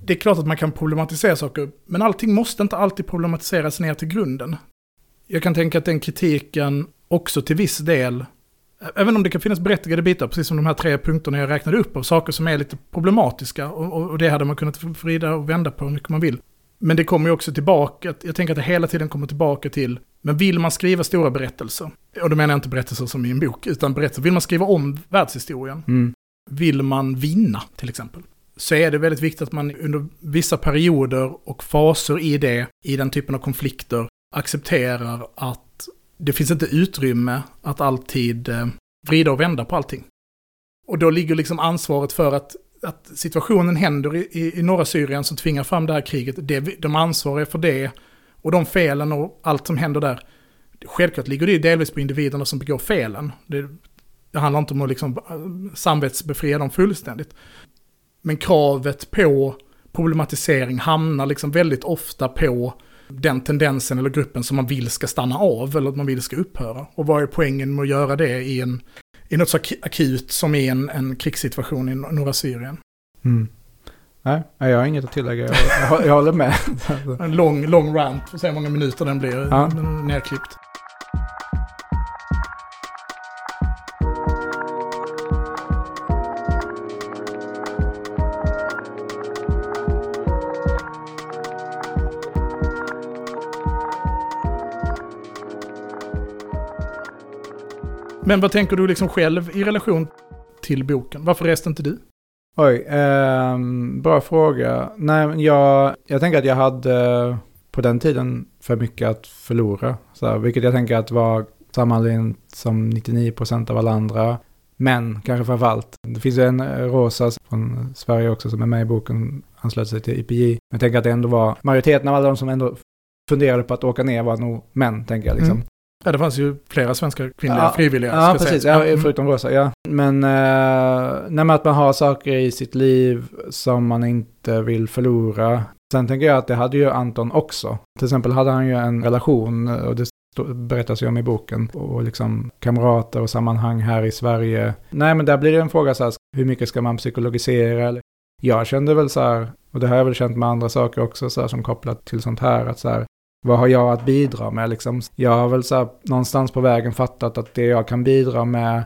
[SPEAKER 2] Det är klart att man kan problematisera saker, men allting måste inte alltid problematiseras ner till grunden. Jag kan tänka att den kritiken också till viss del, även om det kan finnas berättigade bitar, precis som de här tre punkterna jag räknade upp, av saker som är lite problematiska, och, och, det hade man kunnat vrida och vända på hur mycket man vill. Men det kommer ju också tillbaka, jag tänker att det hela tiden kommer tillbaka till, men vill man skriva stora berättelser, och då menar jag inte berättelser som i en bok, utan berättelser, vill man skriva om världshistorien,
[SPEAKER 4] Mm.
[SPEAKER 2] vill man vinna till exempel, så är det väldigt viktigt att man under vissa perioder och faser i det, i den typen av konflikter, accepterar att det finns inte utrymme att alltid eh, vrida och vända på allting. Och då ligger liksom ansvaret för att, att situationen händer i, i, i norra Syrien som tvingar fram det här kriget, det, de ansvariga för det och de felen och allt som händer där. Självklart ligger det ju delvis på individerna som begår felen. Det, det handlar inte om att liksom eh, samvetsbefria dem fullständigt. Men kravet på problematisering hamnar liksom väldigt ofta på den tendensen eller gruppen som man vill ska stanna av eller att man vill ska upphöra. Och vad är poängen med att göra det i, en, i något så ak- akut som i en, en krigssituation i no- norra Syrien?
[SPEAKER 4] Mm. Nej, jag har inget att tillägga. Jag, jag, jag håller med. [laughs]
[SPEAKER 2] En lång, lång rant, får se hur många minuter den blir
[SPEAKER 4] Ja.
[SPEAKER 2] nerklippt. Men vad tänker du liksom själv i relation till boken? Varför reste inte du?
[SPEAKER 4] Oj, ehm, bra fråga. Nej, jag, jag tänker att jag hade på den tiden för mycket att förlora. Så här, vilket jag tänker att var samma anledning som 99% av alla andra. Men kanske framför allt. Det finns ju en eh, Rosa från Sverige också som är med i boken, anslöt sig till IPJ. Men jag tänker att det ändå var, majoriteten av alla de som ändå funderade på att åka ner var nog män, tänker jag liksom.
[SPEAKER 2] Mm. Ja, det fanns ju flera svenska kvinnliga
[SPEAKER 4] Ja,
[SPEAKER 2] frivilliga.
[SPEAKER 4] Ja, precis.
[SPEAKER 2] säga.
[SPEAKER 4] Ja,
[SPEAKER 2] Mm.
[SPEAKER 4] förutom Rosa, ja. Men, eh, nej, att man har saker i sitt liv som man inte vill förlora. Sen tänker jag att det hade ju Anton också. Till exempel hade han ju en relation, och det berättas ju om i boken, och liksom kamrater och sammanhang här i Sverige. Nej, men där blir det en fråga så här, hur mycket ska man psykologisera? Jag kände väl så här, och det har jag väl känt med andra saker också, så här, som kopplat till sånt här, att så här, vad har jag att bidra med liksom? Jag har väl så här, någonstans på vägen fattat att det jag kan bidra med,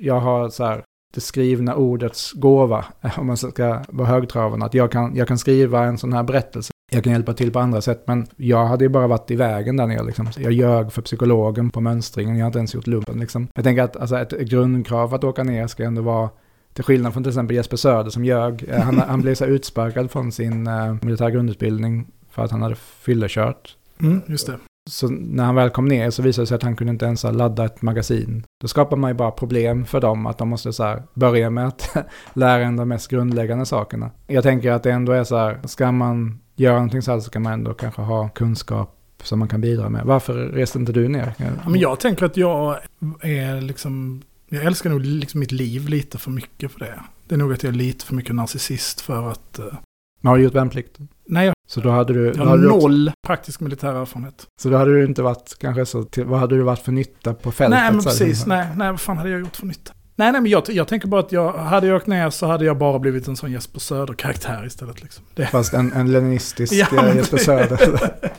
[SPEAKER 4] jag har så här, det skrivna ordets gåva, [laughs] om man ska vara högtravande. Att jag kan, jag kan skriva en sån här berättelse. Jag kan hjälpa till på andra sätt, men jag hade ju bara varit i vägen där nere. Liksom. Jag ljög för psykologen på mönstringen, jag har inte ens gjort lumpen. Liksom. Jag tänker att alltså, ett grundkrav för att åka ner ska ändå vara till skillnad från till exempel Jesper Söder som ljög. Eh, han, han blev så här utsparkad från sin uh, militär grundutbildning för att han hade fyllekört.
[SPEAKER 2] Mm, just det.
[SPEAKER 4] Så när han väl kom ner så visade det sig att han kunde inte ens ladda ett magasin. Då skapar man ju bara problem för dem att de måste så här börja med att [laughs] lära en de mest grundläggande sakerna. Jag tänker att det ändå är så här, ska man göra någonting så här så kan man ändå kanske ha kunskap som man kan bidra med. Varför reste inte du ner?
[SPEAKER 2] Ja, men jag tänker att jag är liksom, jag älskar nog liksom mitt liv lite för mycket för det. Det är nog att jag är lite för mycket narcissist för att... Uh...
[SPEAKER 4] Men har du gjort värnplikt?
[SPEAKER 2] Nej,
[SPEAKER 4] så då hade du...
[SPEAKER 2] jag
[SPEAKER 4] då
[SPEAKER 2] har
[SPEAKER 4] hade du också-
[SPEAKER 2] noll praktisk militär erfarenhet.
[SPEAKER 4] Så då hade du inte varit kanske så... Till, vad hade du varit för nytta på fältet?
[SPEAKER 2] Nej, men precis. Nej, nej, vad fan hade jag gjort för nytta? Nej, nej, men jag, jag tänker bara att jag, hade jag åkt ner så hade jag bara blivit en sån Jesper Söder-karaktär istället. Liksom. Det,
[SPEAKER 4] Fast en, en leninistisk [laughs]
[SPEAKER 2] Ja,
[SPEAKER 4] Jesper Söder. [laughs]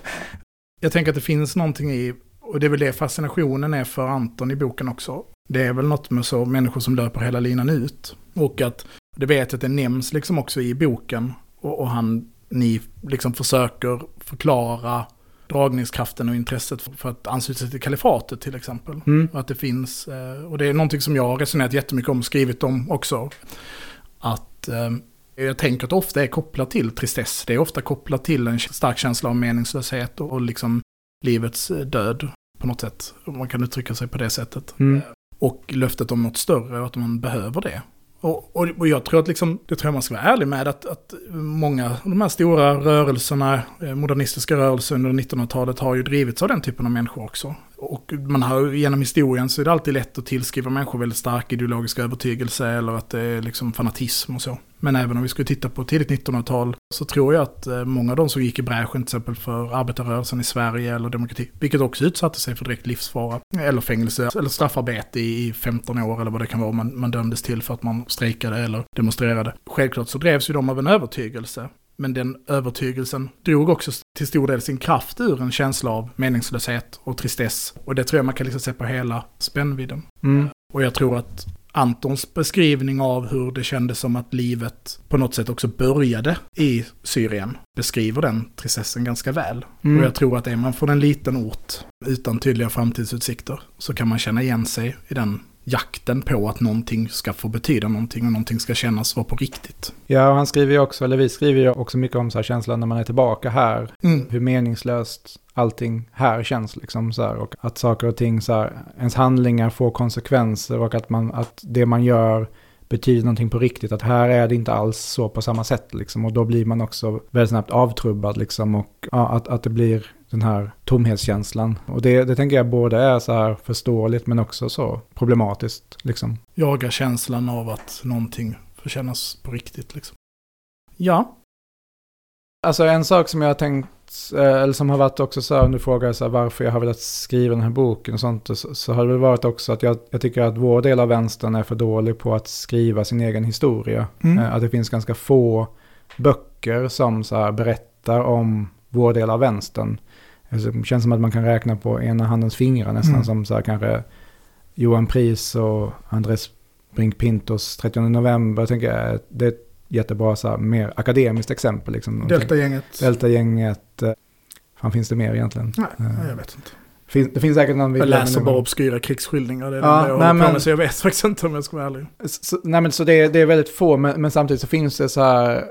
[SPEAKER 2] jag tänker att det finns någonting i, och det är väl det fascinationen är för Anton i boken också. Det är väl något med så människor som löper hela linan ut. Och att, det vet jag att det nämns liksom också i boken. Och, och han, ni liksom försöker förklara dragningskraften och intresset för, att ansluta sig till kalifatet till exempel.
[SPEAKER 4] Mm.
[SPEAKER 2] Att det finns, eh, och det är någonting som jag har resonerat jättemycket om och skrivit om också. Att eh, jag tänker att det ofta är kopplat till tristess. Det är ofta kopplat till en stark känsla av meningslöshet och, och liksom livets eh, död på något sätt. Om man kan uttrycka sig på det sättet.
[SPEAKER 4] Mm.
[SPEAKER 2] Och löftet om något större och att man behöver det. Och, och, och jag tror att liksom, det tror jag man ska vara ärlig med, att, att många av de här stora rörelserna, eh, modernistiska rörelser under 1900-talet har ju drivits av den typen av människor också. Och man har genom historien så är det alltid lätt att tillskriva människor väldigt stark ideologisk övertygelse eller att det är liksom fanatism och så. Men även om vi skulle titta på tidigt 1900-tal så tror jag att eh, många av de som gick i bräschen till exempel för arbetarrörelsen i Sverige eller demokrati, vilket också utsatte sig för direkt livsfara, eller fängelse, eller straffarbete i i 15 år eller vad det kan vara man, man dömdes till för att man strejkade eller demonstrerade. Självklart så drevs ju de av en övertygelse. Men den övertygelsen drog också till stor del sin kraft ur en känsla av meningslöshet och tristess. Och det tror jag man kan liksom se på hela spännvidden.
[SPEAKER 4] Mm.
[SPEAKER 2] Och jag tror att Antons beskrivning av hur det kändes som att livet på något sätt också började i Syrien beskriver den tristessen ganska väl.
[SPEAKER 4] Mm.
[SPEAKER 2] Och jag tror att är man från en liten ort utan tydliga framtidsutsikter så kan man känna igen sig i den jakten på att någonting ska få betyda någonting och någonting ska kännas vara på riktigt.
[SPEAKER 4] Ja, och han skriver ju också, eller vi skriver ju också mycket om så här känslan när man är tillbaka här.
[SPEAKER 2] Mm.
[SPEAKER 4] Hur meningslöst allting här känns liksom så här. Och att saker och ting så här, ens handlingar får konsekvenser och att, man, att det man gör betyder någonting på riktigt. Att här är det inte alls så på samma sätt liksom. Och då blir man också väldigt snabbt avtrubbad liksom. Och ja, att, att det blir den här tomhetskänslan. Och det, det tänker jag både är så här förståeligt men också så problematiskt liksom.
[SPEAKER 2] Jaga känslan av att någonting får kännas på riktigt liksom. Ja,
[SPEAKER 4] Alltså en sak som jag har tänkt, eh, eller som har varit också så här, om du frågar så här, varför jag har velat skriva den här boken och sånt, så, så har det väl varit också att jag, jag tycker att vår del av vänstern är för dålig på att skriva sin egen historia.
[SPEAKER 2] Mm.
[SPEAKER 4] Eh, Att det finns ganska få böcker som så här berättar om vår del av vänstern. Alltså, Det känns som att man kan räkna på ena handens fingrar nästan
[SPEAKER 2] Mm.
[SPEAKER 4] som så här kanske Johan Pris och Andres Brink Pintos 30 november. Jag tänker att det är ett jättebra så här, mer akademiskt exempel. Liksom.
[SPEAKER 2] Delta-gänget.
[SPEAKER 4] Delta-gänget. eh, fan finns det mer egentligen?
[SPEAKER 2] Nej,
[SPEAKER 4] Eh,
[SPEAKER 2] jag vet inte.
[SPEAKER 4] Fin, det finns säkert någon
[SPEAKER 2] Jag läser bara
[SPEAKER 4] men-
[SPEAKER 2] obskyra krigsskildringar. Det är
[SPEAKER 4] Ja,
[SPEAKER 2] det jag
[SPEAKER 4] nej,
[SPEAKER 2] håller på
[SPEAKER 4] men-
[SPEAKER 2] med, så jag vet [laughs] faktiskt inte om jag ska vara ärlig.
[SPEAKER 4] Så, nej men så det, är- det är väldigt få, men, men samtidigt så finns det så här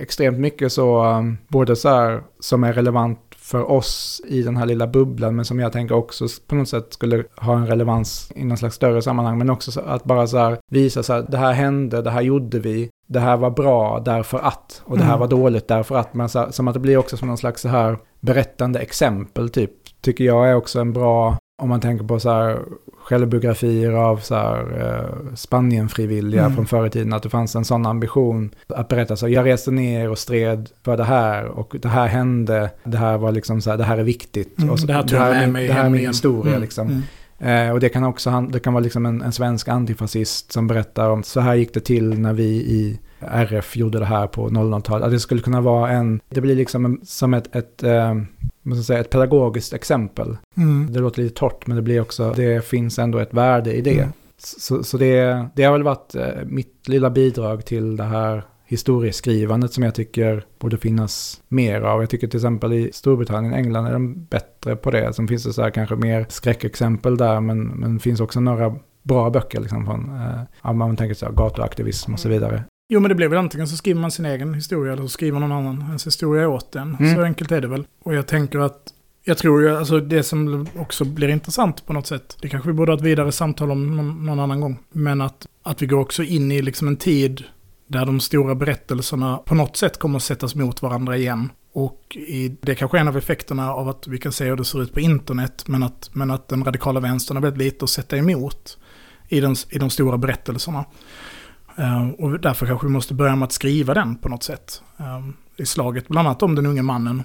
[SPEAKER 4] extremt mycket så, um, både så här som är relevant för oss i den här lilla bubblan, men som jag tänker också på något sätt skulle ha en relevans i någon slags större sammanhang, men också så att bara så här visa så här, det här hände, det här gjorde vi, det här var bra därför att, och det här
[SPEAKER 2] Mm.
[SPEAKER 4] var dåligt därför att, men så här, som att det blir också som någon slags så här berättande exempel typ, tycker jag är också en bra, om man tänker på så här självbiografier av så här, eh, Spanienfrivilliga
[SPEAKER 2] Mm.
[SPEAKER 4] från förr i tiden. Att det fanns en sån ambition att berätta så. Jag reste ner och stred för det här och det här hände. Det här var liksom så här, det här är viktigt.
[SPEAKER 2] Mm,
[SPEAKER 4] och så,
[SPEAKER 2] det här tog jag
[SPEAKER 4] är min,
[SPEAKER 2] mig
[SPEAKER 4] det här är min historia
[SPEAKER 2] Mm,
[SPEAKER 4] liksom.
[SPEAKER 2] mm.
[SPEAKER 4] Eh, och det kan också det kan vara liksom en, en svensk antifascist som berättar om så här gick det till när vi i RF gjorde det här på 00-talet. Att det skulle kunna vara en, det blir liksom en, som ett, ett, eh, vad ska säga, ett pedagogiskt exempel.
[SPEAKER 2] Mm.
[SPEAKER 4] Det låter lite torrt men det blir också, det finns ändå ett värde i det.
[SPEAKER 2] Mm.
[SPEAKER 4] Så, så det, det har väl varit eh, mitt lilla bidrag till det här historieskrivandet som jag tycker borde finnas mer av. Jag tycker till exempel i Storbritannien, England är de bättre på det. Sen finns det så här kanske mer skräckexempel där, men, men finns också några bra böcker liksom från, eh, man tänker så här, gatuaktivism och så vidare.
[SPEAKER 2] Jo men det blir väl antingen så skriver man sin egen historia eller så skriver någon annan ens historia åt en.
[SPEAKER 4] Mm.
[SPEAKER 2] Så enkelt är det väl. Och jag tänker att, jag tror ju, alltså det som också blir intressant på något sätt, det kanske vi borde ha ett vidare samtal om någon, någon annan gång, men att, att vi går också in i liksom en tid där de stora berättelserna på något sätt kommer att sättas mot varandra igen. Och i, det är kanske är en av effekterna av att vi kan se hur det ser ut på internet, men att, men att den radikala vänstern har väldigt lite att sätta emot i, den, i de stora berättelserna. Eh, och därför kanske vi måste börja med att skriva den på något sätt. Eh, I slaget, bland annat om den unge mannen,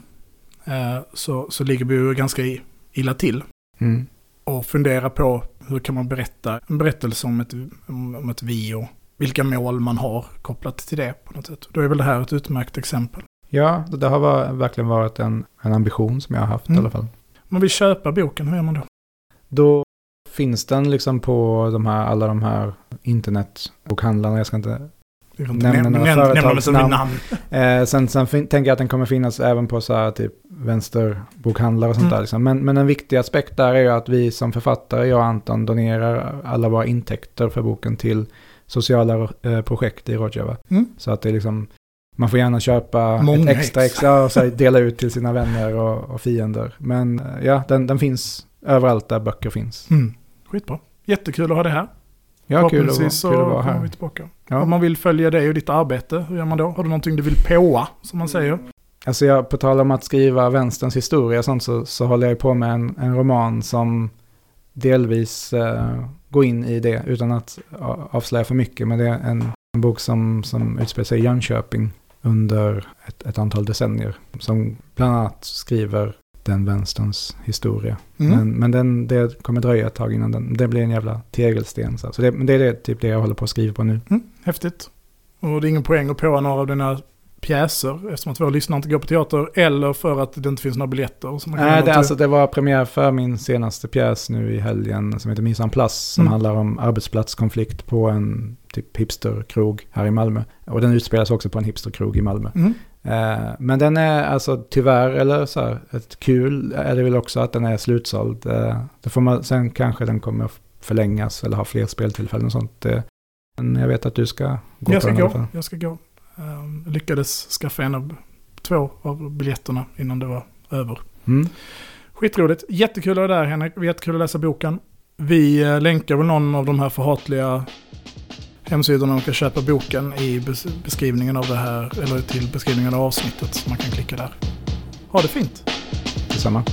[SPEAKER 2] eh, så, så ligger vi ju ganska illa till.
[SPEAKER 4] Mm.
[SPEAKER 2] Och fundera på hur kan man berätta en berättelse om ett, om, om ett vi och vilka mål man har kopplat till det på något sätt. Då är väl det här ett utmärkt exempel.
[SPEAKER 4] Ja, det har var, verkligen varit en, en ambition som jag har haft
[SPEAKER 2] Mm.
[SPEAKER 4] i alla fall.
[SPEAKER 2] Man vill köpa boken, hur gör man då?
[SPEAKER 4] Då finns den liksom på de här, alla de här internetbokhandlarna. Jag ska inte... Nämna
[SPEAKER 2] näm-
[SPEAKER 4] några
[SPEAKER 2] näm-
[SPEAKER 4] företagsnamn.
[SPEAKER 2] namn. [laughs]
[SPEAKER 4] Eh, sen sen tänker jag att den kommer finnas även på så här typ vänsterbokhandlar och sånt
[SPEAKER 2] Mm.
[SPEAKER 4] där. Liksom. Men, men en viktig aspekt där är ju att vi som författare, jag och Anton, donerar alla våra intäkter för boken till sociala eh, projekt i Rojava.
[SPEAKER 2] Mm.
[SPEAKER 4] Så att det är liksom, man får gärna köpa
[SPEAKER 2] Många
[SPEAKER 4] ett extra
[SPEAKER 2] ex.
[SPEAKER 4] extra och så här, dela ut till sina vänner och, och fiender. Men eh, ja, den, den finns överallt där böcker finns.
[SPEAKER 2] Mm. Skitbra. Jättekul att ha det här.
[SPEAKER 4] Ja, kul att, vara-
[SPEAKER 2] Förhoppningsvis
[SPEAKER 4] kul att vara
[SPEAKER 2] kommer vi
[SPEAKER 4] här.
[SPEAKER 2] tillbaka.
[SPEAKER 4] Ja.
[SPEAKER 2] Om man vill följa dig och ditt arbete, hur gör man då? Har du någonting du vill påa, som man säger?
[SPEAKER 4] Alltså jag, på tal om att skriva vänsterns historia och sånt så, så håller jag på med en, en roman som delvis eh, går in i det utan att avslöja för mycket. Men det är en, en bok som, som utspelar sig i Jönköping under ett, ett antal decennier. Som bland annat skriver den vänsterns historia.
[SPEAKER 2] Mm.
[SPEAKER 4] Men, men den, det kommer dröja ett tag innan den, det blir en jävla tegelsten. Så, så det, men det är det, typ det jag håller på att skriva på nu.
[SPEAKER 2] Mm, häftigt. Och det är ingen poäng att påa några av dina pjäser eftersom att våra lyssnare inte går på teater eller för att det inte finns några biljetter. Så
[SPEAKER 4] Nej, det, alltså, det var premiär för min senaste pjäs nu i helgen som heter Mise en place som
[SPEAKER 2] Mm.
[SPEAKER 4] handlar om arbetsplatskonflikt på en typ hipsterkrog här i Malmö. Och den utspelas också på en hipsterkrog i Malmö.
[SPEAKER 2] Mm.
[SPEAKER 4] Eh, men den är alltså tyvärr, eller så här, ett kul är det väl också att den är slutsåld. Eh, det får man, sen kanske den kommer förlängas eller ha fler speltillfällen och sånt. Eh, men jag vet att du ska gå
[SPEAKER 2] Jag
[SPEAKER 4] på
[SPEAKER 2] ska
[SPEAKER 4] den
[SPEAKER 2] gå.
[SPEAKER 4] fall.
[SPEAKER 2] Jag ska gå. Um, lyckades skaffa en av två av biljetterna innan det var över.
[SPEAKER 4] Mm.
[SPEAKER 2] Skitroligt. Jättekul att vara där Henrik. Jättekul att läsa boken. Vi länkar väl någon av de här förhatliga hemsidorna man kan köpa boken i beskrivningen av det här, eller till beskrivningen av avsnittet. Så man kan klicka där. Ha det fint.
[SPEAKER 4] Detsamma.